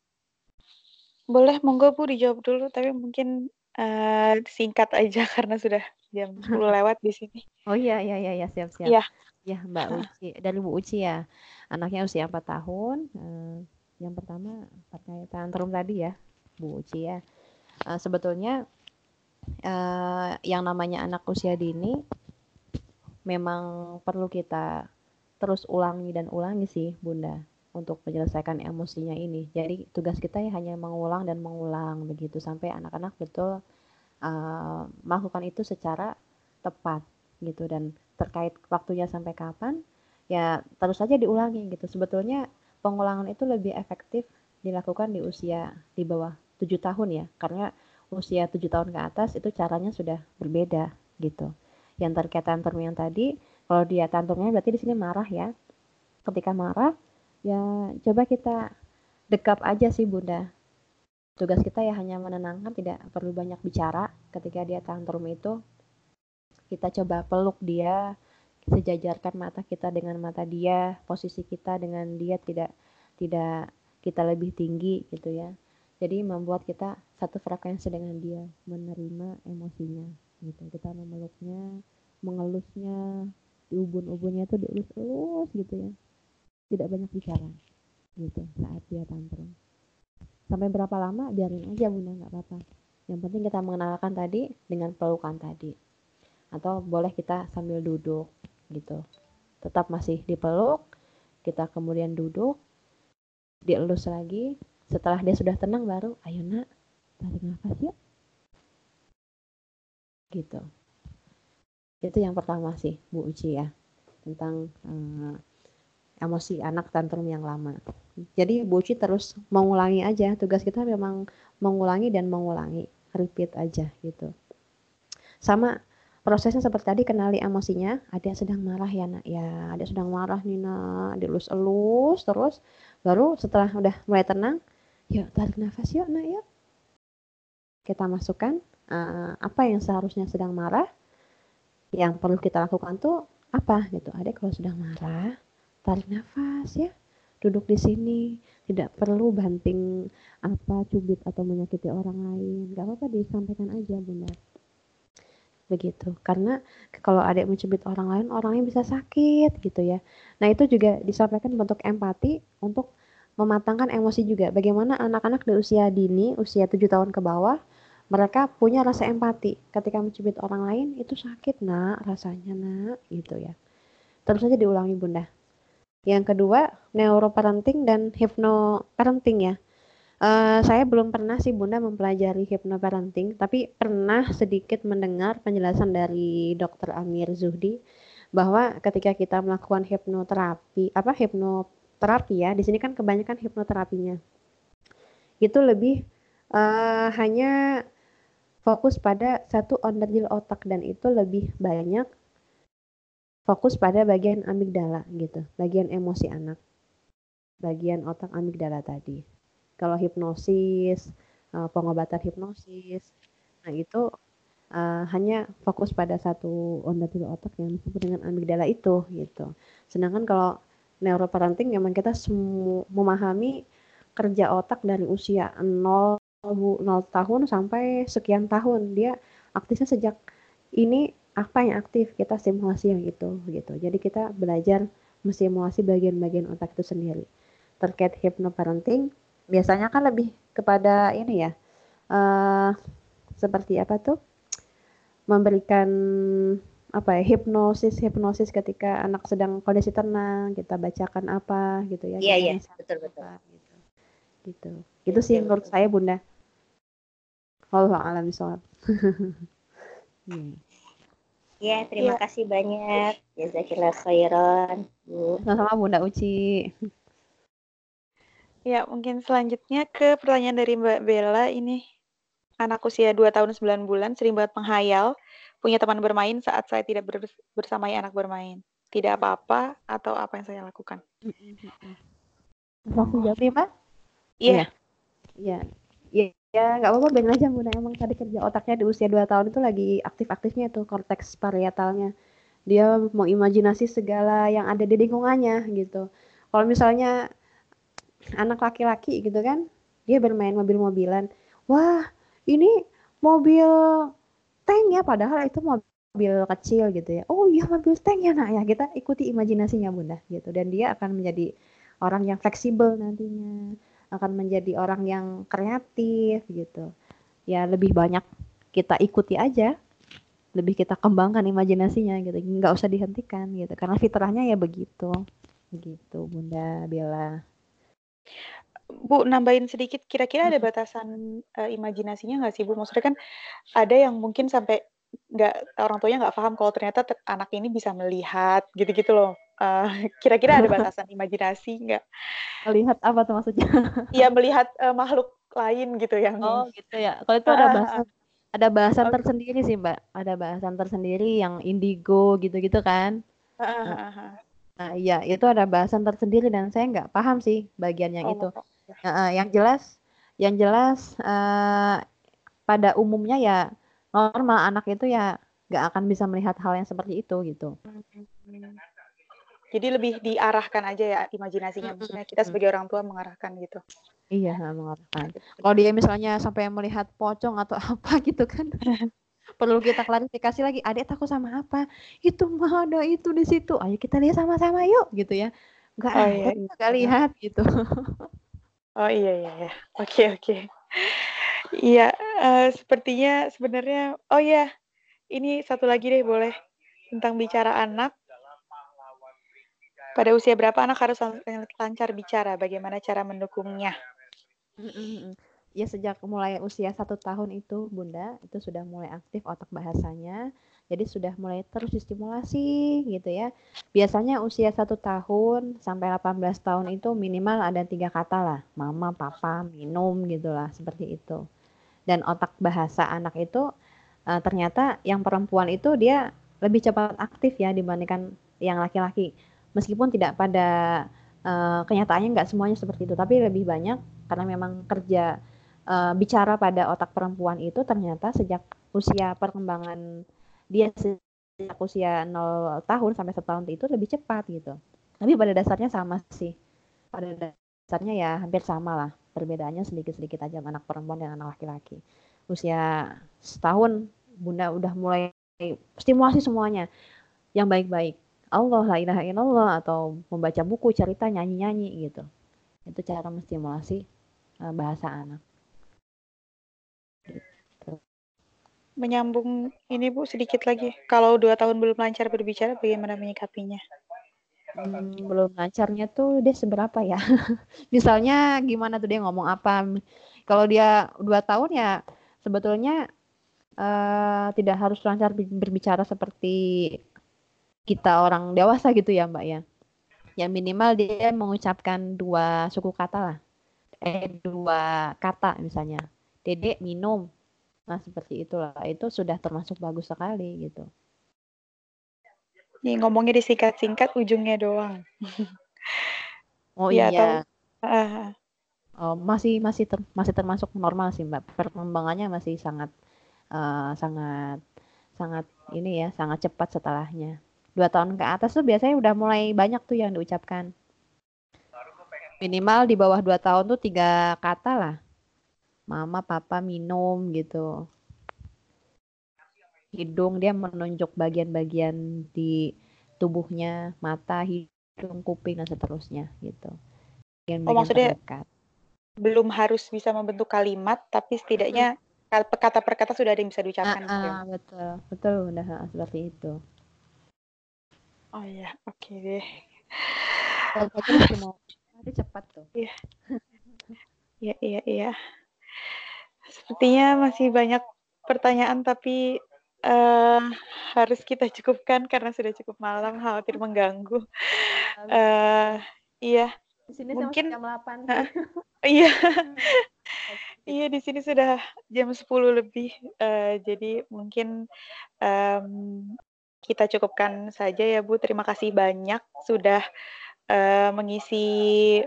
Boleh, monggo Bu dijawab dulu, tapi mungkin Uh, singkat aja karena sudah jam 10 lewat di sini. Oh iya iya iya ya, siap siap. Iya. Ya Mbak Uci dari Bu Uci ya. Anaknya usia 4 tahun. Uh, yang pertama terkait tantrum tadi ya, Bu Uci ya. Uh, sebetulnya uh, yang namanya anak usia dini memang perlu kita terus ulangi dan ulangi sih Bunda untuk menyelesaikan emosinya ini. Jadi tugas kita ya hanya mengulang dan mengulang begitu sampai anak-anak betul uh, melakukan itu secara tepat gitu dan terkait waktunya sampai kapan ya terus saja diulangi gitu. Sebetulnya pengulangan itu lebih efektif dilakukan di usia di bawah tujuh tahun ya karena usia tujuh tahun ke atas itu caranya sudah berbeda gitu. Yang terkait tantrum yang tadi kalau dia tantrumnya berarti di sini marah ya. Ketika marah ya coba kita dekap aja sih bunda. Tugas kita ya hanya menenangkan tidak perlu banyak bicara. Ketika dia tantrum itu kita coba peluk dia sejajarkan mata kita dengan mata dia posisi kita dengan dia tidak tidak kita lebih tinggi gitu ya. Jadi membuat kita satu frekuensi dengan dia menerima emosinya gitu. Kita memeluknya mengelusnya di ubun-ubunnya tuh dielus-elus gitu ya. Tidak banyak bicara gitu saat dia tantrum. Sampai berapa lama biarin aja bunda nggak apa-apa. Yang penting kita mengenalkan tadi dengan pelukan tadi. Atau boleh kita sambil duduk gitu. Tetap masih dipeluk kita kemudian duduk dielus lagi. Setelah dia sudah tenang baru ayo nak tarik nafas yuk gitu itu yang pertama sih Bu Uci ya tentang uh, emosi anak tantrum yang lama. Jadi Boci terus mengulangi aja. Tugas kita memang mengulangi dan mengulangi, repeat aja gitu. Sama prosesnya seperti tadi kenali emosinya. Ada yang sedang marah ya nak ya, ada yang sedang marah nih nak, dilus-elus terus. Baru setelah udah mulai tenang, yuk tarik nafas yuk nak yuk. Kita masukkan uh, apa yang seharusnya sedang marah. Yang perlu kita lakukan tuh apa gitu. Ada kalau sedang marah, tarik nafas ya duduk di sini tidak perlu banting apa cubit atau menyakiti orang lain gak apa-apa disampaikan aja bunda begitu karena kalau yang mencubit orang lain orangnya bisa sakit gitu ya nah itu juga disampaikan bentuk empati untuk mematangkan emosi juga bagaimana anak-anak di usia dini usia 7 tahun ke bawah mereka punya rasa empati ketika mencubit orang lain itu sakit nak rasanya nak gitu ya terus saja diulangi bunda yang kedua, neuroparenting dan hypnoparenting ya. Uh, saya belum pernah sih Bunda mempelajari hypnoparenting, tapi pernah sedikit mendengar penjelasan dari Dr. Amir Zuhdi bahwa ketika kita melakukan hipnoterapi, apa hipnoterapi ya, di sini kan kebanyakan hipnoterapinya itu lebih uh, hanya fokus pada satu onderdil otak dan itu lebih banyak fokus pada bagian amigdala gitu, bagian emosi anak, bagian otak amigdala tadi. Kalau hipnosis, uh, pengobatan hipnosis, nah itu uh, hanya fokus pada satu onderdil otak yang disebut dengan amigdala itu gitu. Sedangkan kalau neuroparenting memang kita semua memahami kerja otak dari usia 0 0 tahun sampai sekian tahun. Dia aktifnya sejak ini apa yang aktif? Kita simulasi yang itu gitu. Jadi kita belajar mensimulasi bagian-bagian otak itu sendiri. Terkait hypnoparenting biasanya kan lebih kepada ini ya uh, seperti apa tuh? Memberikan apa ya hipnosis hipnosis ketika anak sedang kondisi tenang kita bacakan apa gitu ya. Iya iya. Betul betul. apa, gitu. Gitu. Itu sih menurut saya bunda Allah alam soal hmm. Ya, terima ya. kasih banyak. Jazakillah khairan, Bu. Sama-sama Bunda Uci. Ya, mungkin selanjutnya ke pertanyaan dari Mbak Bella ini. Anak usia 2 tahun 9 bulan sering banget menghayal punya teman bermain saat saya tidak bersamai anak bermain. Tidak apa-apa atau apa yang saya lakukan? Langsung jawab ya, Pak? Iya. Iya. Ya nggak apa-apa benar aja bunda. Emang tadi kerja otaknya di usia 2 tahun itu lagi aktif-aktifnya tuh korteks parietalnya. Dia mau imajinasi segala yang ada di lingkungannya gitu. Kalau misalnya anak laki-laki gitu kan dia bermain mobil-mobilan. Wah ini mobil tank ya padahal itu mobil kecil gitu ya. Oh iya mobil tank ya nak ya. Kita ikuti imajinasinya bunda gitu. Dan dia akan menjadi orang yang fleksibel nantinya akan menjadi orang yang kreatif gitu. Ya lebih banyak kita ikuti aja. Lebih kita kembangkan imajinasinya gitu. Nggak usah dihentikan gitu. Karena fitrahnya ya begitu. Gitu bunda Bella. Bu, nambahin sedikit, kira-kira ada batasan uh, imajinasinya nggak sih Bu? Maksudnya kan ada yang mungkin sampai nggak orang tuanya nggak paham kalau ternyata anak ini bisa melihat gitu-gitu loh. Uh, kira-kira ada batasan imajinasi nggak? Melihat apa tuh maksudnya? Iya melihat uh, makhluk lain gitu yang. Oh gitu ya. Kalau itu ada bahasan ada bahasan tersendiri sih mbak. Ada bahasan tersendiri yang indigo gitu-gitu kan. Nah iya itu ada bahasan tersendiri dan saya nggak paham sih bagian yang oh, itu. Uh, yang jelas, yang jelas uh, pada umumnya ya normal anak itu ya nggak akan bisa melihat hal yang seperti itu gitu. Jadi lebih diarahkan aja ya imajinasinya, maksudnya kita sebagai orang tua mengarahkan gitu. Iya mengarahkan. Kalau dia misalnya sampai melihat pocong atau apa gitu kan, perlu kita klarifikasi lagi. Adik takut sama apa? Itu mah ada itu di situ. Ayo kita lihat sama-sama yuk gitu ya. Nggak oh, iya, iya. nggak lihat gitu. Oh iya iya ya. Oke oke. Iya, uh, sepertinya sebenarnya oh ya, ini satu lagi deh boleh tentang bicara anak. Pada usia berapa anak harus lancar bicara? Bagaimana cara mendukungnya? Ya sejak mulai usia satu tahun itu, Bunda, itu sudah mulai aktif otak bahasanya. Jadi sudah mulai terus distimulasi gitu ya. Biasanya usia satu tahun sampai 18 tahun itu minimal ada tiga kata lah. Mama papa minum gitulah seperti itu. Dan otak bahasa anak itu uh, ternyata yang perempuan itu dia lebih cepat aktif ya dibandingkan yang laki-laki meskipun tidak pada uh, kenyataannya nggak semuanya seperti itu tapi lebih banyak karena memang kerja uh, bicara pada otak perempuan itu ternyata sejak usia perkembangan dia sejak usia 0 tahun sampai setahun itu lebih cepat gitu. Tapi pada dasarnya sama sih. Pada dasarnya ya hampir sama lah. Perbedaannya sedikit-sedikit aja anak perempuan dan anak laki-laki. Usia setahun bunda udah mulai stimulasi semuanya yang baik-baik. Allah la ilaha illallah atau membaca buku, cerita, nyanyi-nyanyi gitu. Itu cara menstimulasi uh, bahasa anak. menyambung ini Bu sedikit lagi. Kalau dua tahun belum lancar berbicara, bagaimana menyikapinya? Hmm, belum lancarnya tuh dia seberapa ya? Misalnya gimana tuh dia ngomong apa? Kalau dia dua tahun ya sebetulnya uh, tidak harus lancar berbicara seperti kita orang dewasa gitu ya Mbak ya. Ya minimal dia mengucapkan dua suku kata lah. Eh dua kata misalnya. Dedek minum, Nah, seperti itulah. Itu sudah termasuk bagus sekali gitu. Nih ngomongnya disingkat-singkat ujungnya doang. oh ya, iya. Atau, uh, oh, masih masih ter, masih termasuk normal sih, Mbak. Perkembangannya masih sangat uh, sangat sangat ini ya, sangat cepat setelahnya. Dua tahun ke atas tuh biasanya udah mulai banyak tuh yang diucapkan. Minimal di bawah dua tahun tuh tiga kata lah mama papa minum gitu hidung dia menunjuk bagian-bagian di tubuhnya mata hidung kuping dan seterusnya gitu bagian -bagian oh maksudnya terdekat. belum harus bisa membentuk kalimat tapi setidaknya kata per kata sudah ada yang bisa diucapkan ah, gitu. Ya? betul betul udah seperti itu oh ya oke okay deh kalau mau cepat tuh iya iya iya iya Sepertinya masih banyak pertanyaan tapi uh, harus kita cukupkan karena sudah cukup malam, khawatir mengganggu. Uh, iya. Di sini mungkin jam 8. Uh, iya. iya, di sini sudah jam 10 lebih. Uh, jadi mungkin um, kita cukupkan saja ya Bu. Terima kasih banyak sudah uh, mengisi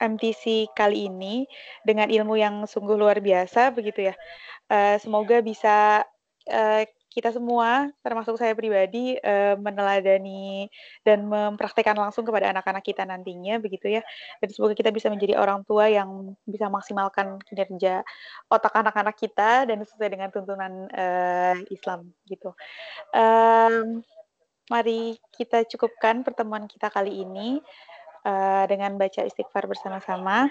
MTC kali ini dengan ilmu yang sungguh luar biasa begitu ya. Uh, semoga bisa uh, kita semua, termasuk saya pribadi, uh, meneladani dan mempraktekkan langsung kepada anak-anak kita nantinya, begitu ya. Dan semoga kita bisa menjadi orang tua yang bisa maksimalkan kinerja otak anak-anak kita dan sesuai dengan tuntunan uh, Islam, gitu. Um, mari kita cukupkan pertemuan kita kali ini uh, dengan baca istighfar bersama-sama.